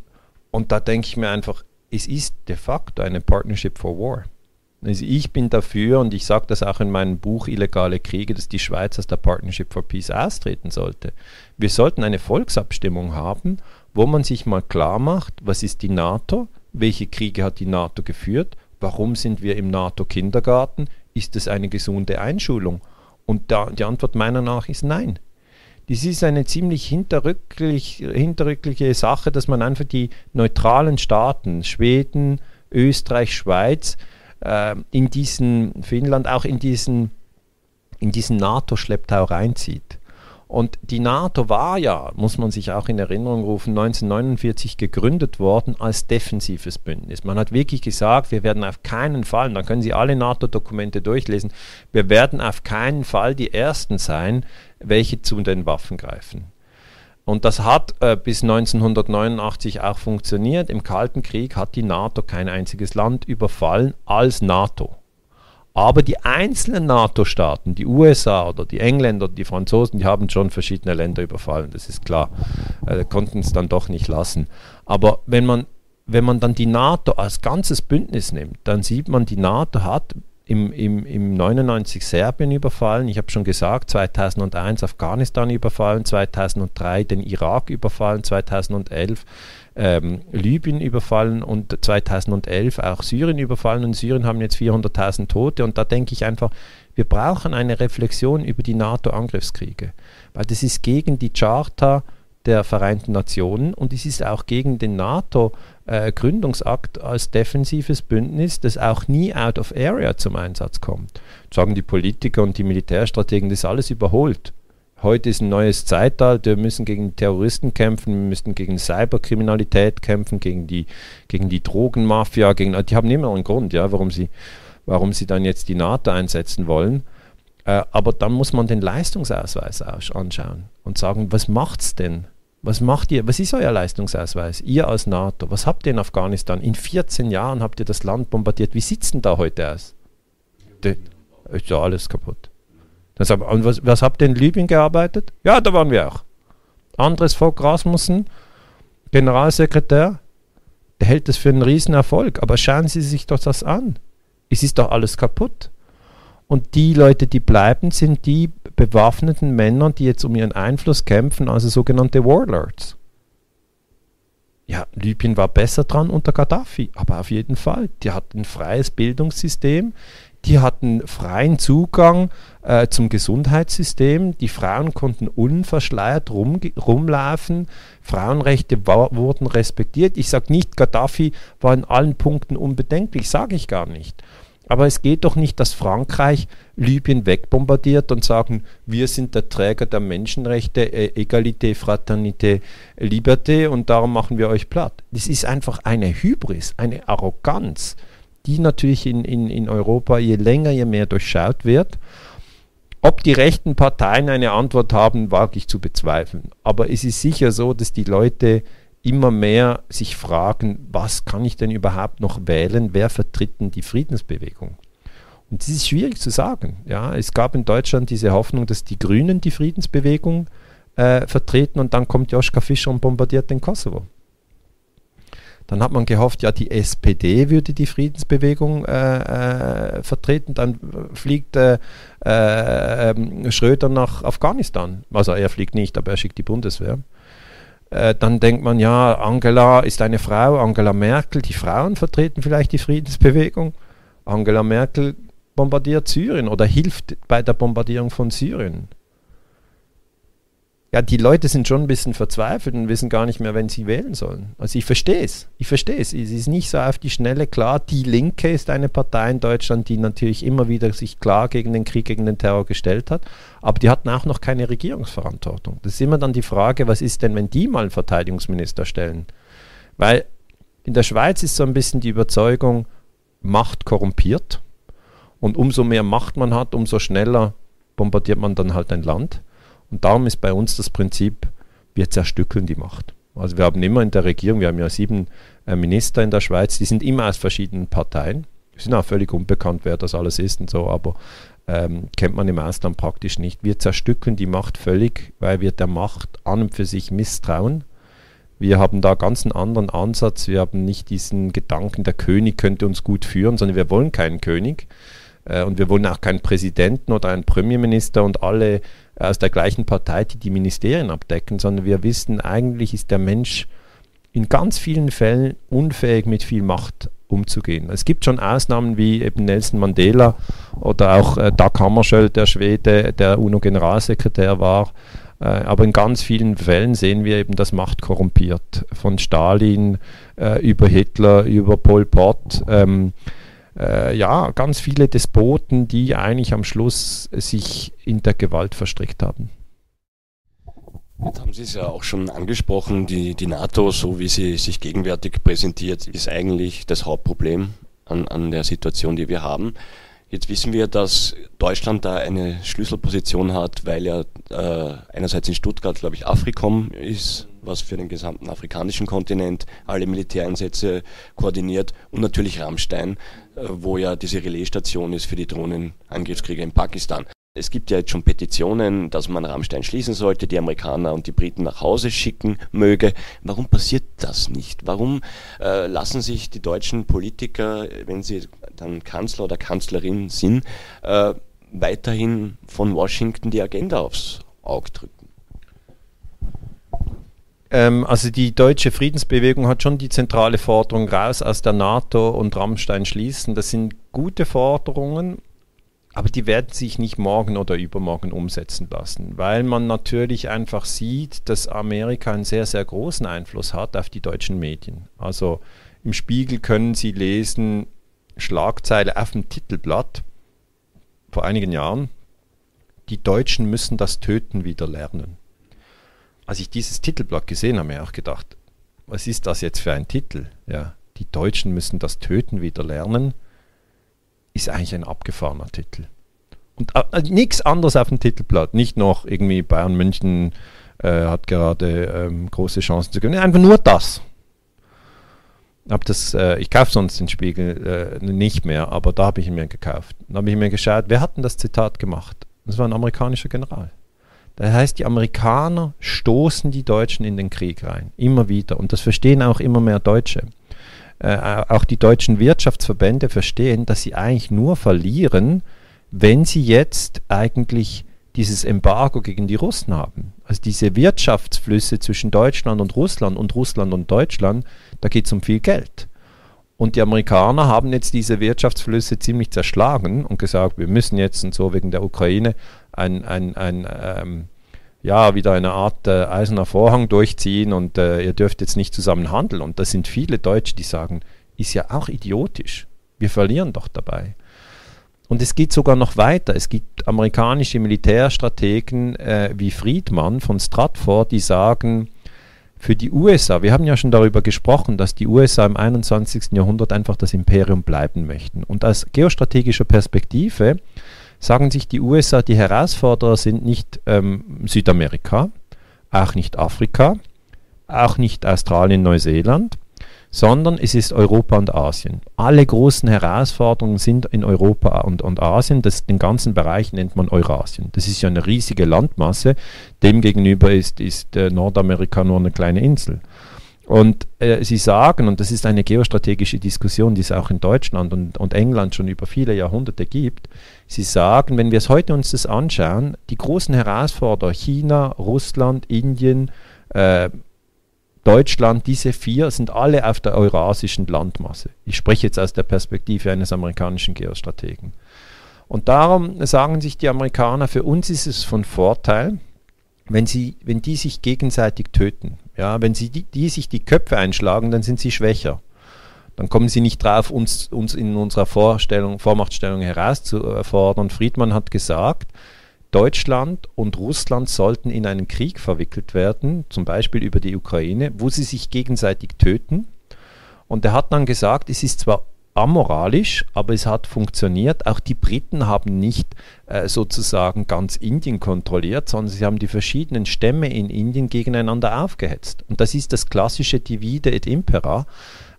und da denke ich mir einfach, es ist de facto eine Partnership for War. Also ich bin dafür, und ich sage das auch in meinem Buch Illegale Kriege, dass die Schweiz aus der Partnership for Peace austreten sollte. Wir sollten eine Volksabstimmung haben, wo man sich mal klar macht, was ist die NATO, welche Kriege hat die NATO geführt, warum sind wir im NATO-Kindergarten, ist es eine gesunde Einschulung? Und da, die Antwort meiner nach ist nein. Das ist eine ziemlich hinterrücklich, hinterrückliche Sache, dass man einfach die neutralen Staaten, Schweden, Österreich, Schweiz, äh, in diesen, Finnland auch in diesen, in diesen NATO-Schlepptau reinzieht. Und die NATO war ja, muss man sich auch in Erinnerung rufen, 1949 gegründet worden als defensives Bündnis. Man hat wirklich gesagt, wir werden auf keinen Fall, dann können Sie alle NATO-Dokumente durchlesen, wir werden auf keinen Fall die Ersten sein, welche zu den Waffen greifen. Und das hat äh, bis 1989 auch funktioniert. Im Kalten Krieg hat die NATO kein einziges Land überfallen als NATO. Aber die einzelnen NATO-Staaten, die USA oder die Engländer die Franzosen, die haben schon verschiedene Länder überfallen, das ist klar. Äh, konnten es dann doch nicht lassen. Aber wenn man, wenn man dann die NATO als ganzes Bündnis nimmt, dann sieht man, die NATO hat im, im, im 99 Serbien überfallen, ich habe schon gesagt, 2001 Afghanistan überfallen, 2003 den Irak überfallen, 2011 ähm, Libyen überfallen und 2011 auch Syrien überfallen. Und Syrien haben jetzt 400.000 Tote. Und da denke ich einfach, wir brauchen eine Reflexion über die NATO-Angriffskriege, weil das ist gegen die Charta der Vereinten Nationen und es ist auch gegen den NATO-Gründungsakt äh, als defensives Bündnis, das auch nie out of area zum Einsatz kommt. Sagen die Politiker und die Militärstrategen, das ist alles überholt. Heute ist ein neues Zeitalter, wir müssen gegen Terroristen kämpfen, wir müssen gegen Cyberkriminalität kämpfen, gegen die, gegen die Drogenmafia, gegen, die haben immer einen Grund, ja, warum sie, warum sie dann jetzt die NATO einsetzen wollen. Äh, aber dann muss man den Leistungsausweis anschauen und sagen, was macht's denn? Was macht ihr? Was ist euer Leistungsausweis? Ihr als NATO, was habt ihr in Afghanistan? In 14 Jahren habt ihr das Land bombardiert. Wie sieht es denn da heute aus? De, ist ja alles kaputt. Sagt und was, was habt ihr in Libyen gearbeitet? Ja, da waren wir auch. Andres Vogt Rasmussen, Generalsekretär, der hält das für einen Riesenerfolg. Aber schauen Sie sich doch das an. Es ist doch alles kaputt. Und die Leute, die bleiben, sind die bewaffneten Männer, die jetzt um ihren Einfluss kämpfen, also sogenannte Warlords. Ja, Libyen war besser dran unter Gaddafi, aber auf jeden Fall. Die hatten ein freies Bildungssystem, die hatten freien Zugang äh, zum Gesundheitssystem. Die Frauen konnten unverschleiert rum, rumlaufen. Frauenrechte wurden respektiert. Ich sage nicht, Gaddafi war in allen Punkten unbedenklich, sage ich gar nicht. Aber es geht doch nicht, dass Frankreich Libyen wegbombardiert und sagen, wir sind der Träger der Menschenrechte, äh, Egalité, Fraternité, Liberté und darum machen wir euch platt. Das ist einfach eine Hybris, eine Arroganz die natürlich in, in, in Europa je länger, je mehr durchschaut wird. Ob die rechten Parteien eine Antwort haben, wage ich zu bezweifeln. Aber es ist sicher so, dass die Leute immer mehr sich fragen, was kann ich denn überhaupt noch wählen? Wer vertritt denn die Friedensbewegung? Und das ist schwierig zu sagen. Ja, es gab in Deutschland diese Hoffnung, dass die Grünen die Friedensbewegung äh, vertreten und dann kommt Joschka Fischer und bombardiert den Kosovo. Dann hat man gehofft, ja, die SPD würde die Friedensbewegung äh, äh, vertreten. Dann fliegt äh, äh ähm, Schröder nach Afghanistan. Also er fliegt nicht, aber er schickt die Bundeswehr. Äh, dann denkt man, ja, Angela ist eine Frau, Angela Merkel, die Frauen vertreten vielleicht die Friedensbewegung. Angela Merkel bombardiert Syrien oder hilft bei der Bombardierung von Syrien ja, die Leute sind schon ein bisschen verzweifelt und wissen gar nicht mehr, wenn sie wählen sollen. Also ich verstehe es. Ich verstehe es. Es ist nicht so auf die Schnelle klar. Die Linke ist eine Partei in Deutschland, die natürlich immer wieder sich klar gegen den Krieg, gegen den Terror gestellt hat. Aber die hatten auch noch keine Regierungsverantwortung. Das ist immer dann die Frage, was ist denn, wenn die mal einen Verteidigungsminister stellen? Weil in der Schweiz ist so ein bisschen die Überzeugung, Macht korrumpiert. Und umso mehr Macht man hat, umso schneller bombardiert man dann halt ein Land. Und darum ist bei uns das Prinzip, wir zerstückeln die Macht. Also wir haben immer in der Regierung, wir haben ja sieben äh, Minister in der Schweiz, die sind immer aus verschiedenen Parteien. Es sind auch völlig unbekannt, wer das alles ist und so, aber ähm, kennt man im Ausland praktisch nicht. Wir zerstückeln die Macht völlig, weil wir der Macht an und für sich misstrauen. Wir haben da ganz einen anderen Ansatz. Wir haben nicht diesen Gedanken, der König könnte uns gut führen, sondern wir wollen keinen König. Äh, und wir wollen auch keinen Präsidenten oder einen Premierminister und alle aus der gleichen Partei, die die Ministerien abdecken, sondern wir wissen, eigentlich ist der Mensch in ganz vielen Fällen unfähig, mit viel Macht umzugehen. Es gibt schon Ausnahmen wie eben Nelson Mandela oder auch äh, Dag Hammarskjöld, der Schwede, der UNO-Generalsekretär war. Äh, aber in ganz vielen Fällen sehen wir eben, dass Macht korrumpiert. Von Stalin äh, über Hitler, über Pol Pot. Ähm, äh, ja, ganz viele Despoten, die eigentlich am Schluss sich in der Gewalt verstrickt haben. Jetzt haben Sie es ja auch schon angesprochen, die, die NATO, so wie sie sich gegenwärtig präsentiert, ist eigentlich das Hauptproblem an, an der Situation, die wir haben. Jetzt wissen wir, dass Deutschland da eine Schlüsselposition hat, weil ja äh, einerseits in Stuttgart, glaube ich, Afrikom ist, was für den gesamten afrikanischen Kontinent alle Militäreinsätze koordiniert und natürlich Rammstein, äh, wo ja diese Relaisstation ist für die Drohnenangriffskriege in Pakistan. Es gibt ja jetzt schon Petitionen, dass man Rammstein schließen sollte, die Amerikaner und die Briten nach Hause schicken möge. Warum passiert das nicht? Warum äh, lassen sich die deutschen Politiker, wenn sie dann Kanzler oder Kanzlerin sind, äh, weiterhin von Washington die Agenda aufs Auge drücken? Ähm, also die deutsche Friedensbewegung hat schon die zentrale Forderung raus aus der NATO und Rammstein schließen. Das sind gute Forderungen aber die werden sich nicht morgen oder übermorgen umsetzen lassen, weil man natürlich einfach sieht, dass Amerika einen sehr, sehr großen Einfluss hat auf die deutschen Medien. Also im Spiegel können Sie lesen, Schlagzeile auf dem Titelblatt vor einigen Jahren, die Deutschen müssen das Töten wieder lernen. Als ich dieses Titelblatt gesehen habe, habe ich auch gedacht, was ist das jetzt für ein Titel? Ja, die Deutschen müssen das Töten wieder lernen ist eigentlich ein abgefahrener Titel. Und äh, nichts anderes auf dem Titelblatt. Nicht noch irgendwie Bayern München äh, hat gerade ähm, große Chancen zu gewinnen. Einfach nur das. Hab das äh, ich kaufe sonst den Spiegel äh, nicht mehr, aber da habe ich ihn mir gekauft. Dann habe ich mir geschaut, wer hat denn das Zitat gemacht? Das war ein amerikanischer General. Das heißt, die Amerikaner stoßen die Deutschen in den Krieg rein. Immer wieder. Und das verstehen auch immer mehr Deutsche äh, auch die deutschen Wirtschaftsverbände verstehen, dass sie eigentlich nur verlieren, wenn sie jetzt eigentlich dieses Embargo gegen die Russen haben. Also diese Wirtschaftsflüsse zwischen Deutschland und Russland und Russland und Deutschland, da geht es um viel Geld. Und die Amerikaner haben jetzt diese Wirtschaftsflüsse ziemlich zerschlagen und gesagt, wir müssen jetzt und so wegen der Ukraine ein, ein, ein ähm, ja, wieder eine Art äh, eiserner Vorhang durchziehen und äh, ihr dürft jetzt nicht zusammen handeln. Und das sind viele Deutsche, die sagen, ist ja auch idiotisch. Wir verlieren doch dabei. Und es geht sogar noch weiter. Es gibt amerikanische Militärstrategen äh, wie Friedman von Stratford, die sagen, für die USA, wir haben ja schon darüber gesprochen, dass die USA im 21. Jahrhundert einfach das Imperium bleiben möchten. Und aus geostrategischer Perspektive sagen sich die USA, die Herausforderer sind nicht ähm, Südamerika, auch nicht Afrika, auch nicht Australien, Neuseeland, sondern es ist Europa und Asien. Alle großen Herausforderungen sind in Europa und, und Asien. Das, den ganzen Bereich nennt man Eurasien. Das ist ja eine riesige Landmasse. Demgegenüber ist, ist äh, Nordamerika nur eine kleine Insel. Und äh, sie sagen, und das ist eine geostrategische Diskussion, die es auch in Deutschland und, und England schon über viele Jahrhunderte gibt, sie sagen, wenn wir es heute uns das anschauen, die großen Herausforderer China, Russland, Indien, äh, Deutschland, diese vier sind alle auf der eurasischen Landmasse. Ich spreche jetzt aus der Perspektive eines amerikanischen Geostrategen. Und darum sagen sich die Amerikaner, für uns ist es von Vorteil, wenn, sie, wenn die sich gegenseitig töten. Ja, wenn sie die, die sich die Köpfe einschlagen, dann sind sie schwächer. Dann kommen sie nicht drauf, uns, uns in unserer Vorstellung, Vormachtstellung herauszufordern. Friedmann hat gesagt, Deutschland und Russland sollten in einen Krieg verwickelt werden, zum Beispiel über die Ukraine, wo sie sich gegenseitig töten. Und er hat dann gesagt, es ist zwar amoralisch, aber es hat funktioniert. Auch die Briten haben nicht äh, sozusagen ganz Indien kontrolliert, sondern sie haben die verschiedenen Stämme in Indien gegeneinander aufgehetzt. Und das ist das klassische Divide et Impera.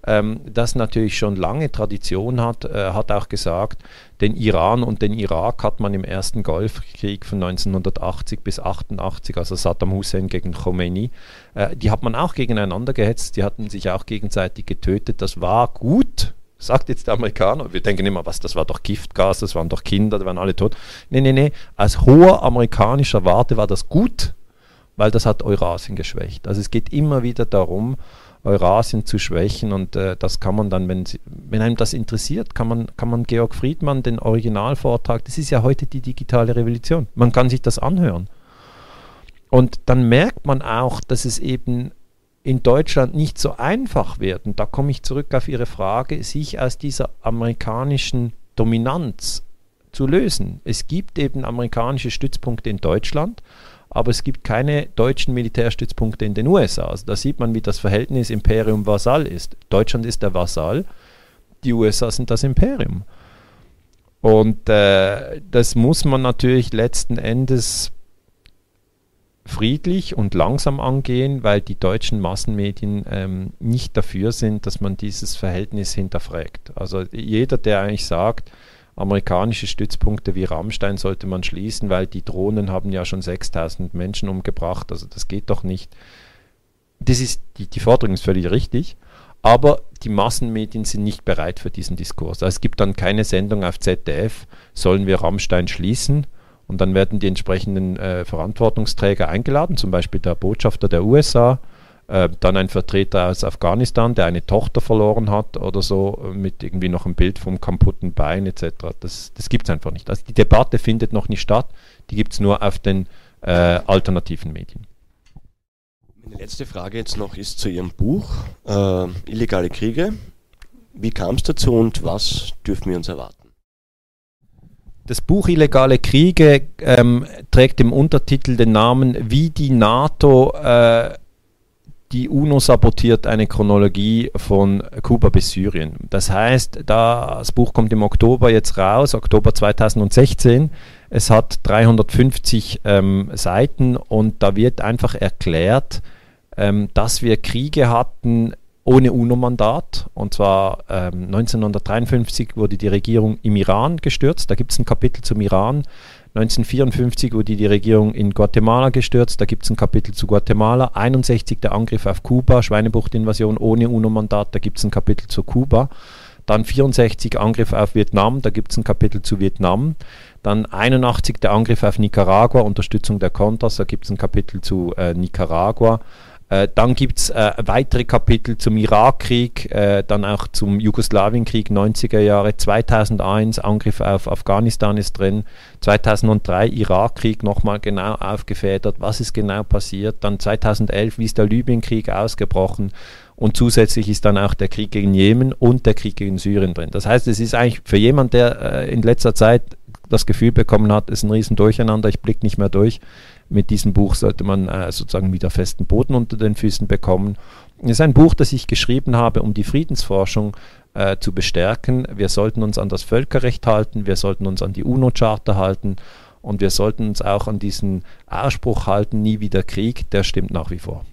ähm, das natürlich schon lange Tradition hat, äh, hat auch gesagt, den Iran und den Irak hat man im ersten Golfkrieg von 1980 bis 88, also Saddam Hussein gegen Khomeini, äh, die hat man auch gegeneinander gehetzt, die hatten sich auch gegenseitig getötet. Das war gut, sagt jetzt der Amerikaner. Wir denken immer, was, das war doch Giftgas, das waren doch Kinder, die waren alle tot. Nee, nee, nee. Aus hoher amerikanischer Warte war das gut, weil das hat Eurasien geschwächt. Also es geht immer wieder darum, Eurasien zu schwächen und äh, das kann man dann, wenn, wenn einem das interessiert, kann man, kann man Georg Friedmann den Originalvortrag, das ist ja heute die digitale Revolution, man kann sich das anhören. Und dann merkt man auch, dass es eben in Deutschland nicht so einfach wird, und da komme ich zurück auf Ihre Frage, sich aus dieser amerikanischen Dominanz zu lösen. Es gibt eben amerikanische Stützpunkte in Deutschland, aber es gibt keine deutschen Militärstützpunkte in den USA. Also da sieht man, wie das Verhältnis Imperium-Vasall ist. Deutschland ist der Vasall, die USA sind das Imperium. Und äh, das muss man natürlich letzten Endes friedlich und langsam angehen, weil die deutschen Massenmedien ähm, nicht dafür sind, dass man dieses Verhältnis hinterfragt. Also jeder, der eigentlich sagt, amerikanische Stützpunkte wie Rammstein sollte man schließen, weil die Drohnen haben ja schon 6000 Menschen umgebracht, also das geht doch nicht. Das ist, die, die Forderung ist völlig richtig, aber die Massenmedien sind nicht bereit für diesen Diskurs. Also es gibt dann keine Sendung auf ZDF, sollen wir Rammstein schließen? Und dann werden die entsprechenden äh, Verantwortungsträger eingeladen, zum Beispiel der Botschafter der USA, äh, dann ein Vertreter aus Afghanistan, der eine Tochter verloren hat oder so, äh, mit irgendwie noch einem Bild vom kaputten Bein etc. Das, das gibt es einfach nicht. Also die Debatte findet noch nicht statt, die gibt es nur auf den äh, alternativen Medien. Meine letzte Frage jetzt noch ist zu Ihrem Buch äh, Illegale Kriege. Wie kam es dazu und was dürfen wir uns erwarten? Das Buch Illegale Kriege ähm, trägt im Untertitel den Namen Wie die NATO äh, die UNO sabotiert eine Chronologie von Kuba bis Syrien. Das heißt, das Buch kommt im Oktober jetzt raus, Oktober 2016. Es hat 350 ähm, Seiten und da wird einfach erklärt, ähm, dass wir Kriege hatten ohne UNO-Mandat. Und zwar ähm, 1953 wurde die Regierung im Iran gestürzt. Da gibt es ein Kapitel zum Iran. 1954 wurde die Regierung in Guatemala gestürzt. Da gibt es ein Kapitel zu Guatemala. 61 der Angriff auf Kuba, Schweinebucht-Invasion ohne UNO-Mandat. Da gibt es ein Kapitel zu Kuba. Dann 64 Angriff auf Vietnam, da gibt es ein Kapitel zu Vietnam. Dann 81 der Angriff auf Nicaragua, Unterstützung der Contras, da gibt es ein Kapitel zu äh, Nicaragua. Äh, dann gibt es äh, weitere Kapitel zum Irakkrieg, äh, dann auch zum Jugoslawienkrieg 90er Jahre, 2001 Angriff auf Afghanistan ist drin, 2003 Irakkrieg nochmal genau aufgefedert, was ist genau passiert, dann 2011, wie ist der Libyenkrieg ausgebrochen und zusätzlich ist dann auch der Krieg gegen Jemen und der Krieg gegen Syrien drin. Das heißt, es ist eigentlich für jemanden, der äh, in letzter Zeit das Gefühl bekommen hat, es ist ein riesen Durcheinander, ich blicke nicht mehr durch, mit diesem Buch sollte man äh, sozusagen wieder festen Boden unter den Füßen bekommen. Es ist ein Buch, das ich geschrieben habe, um die Friedensforschung äh, zu bestärken. Wir sollten uns an das Völkerrecht halten, wir sollten uns an die UNO-Charta halten und wir sollten uns auch an diesen Ausspruch halten, nie wieder Krieg, der stimmt nach wie vor.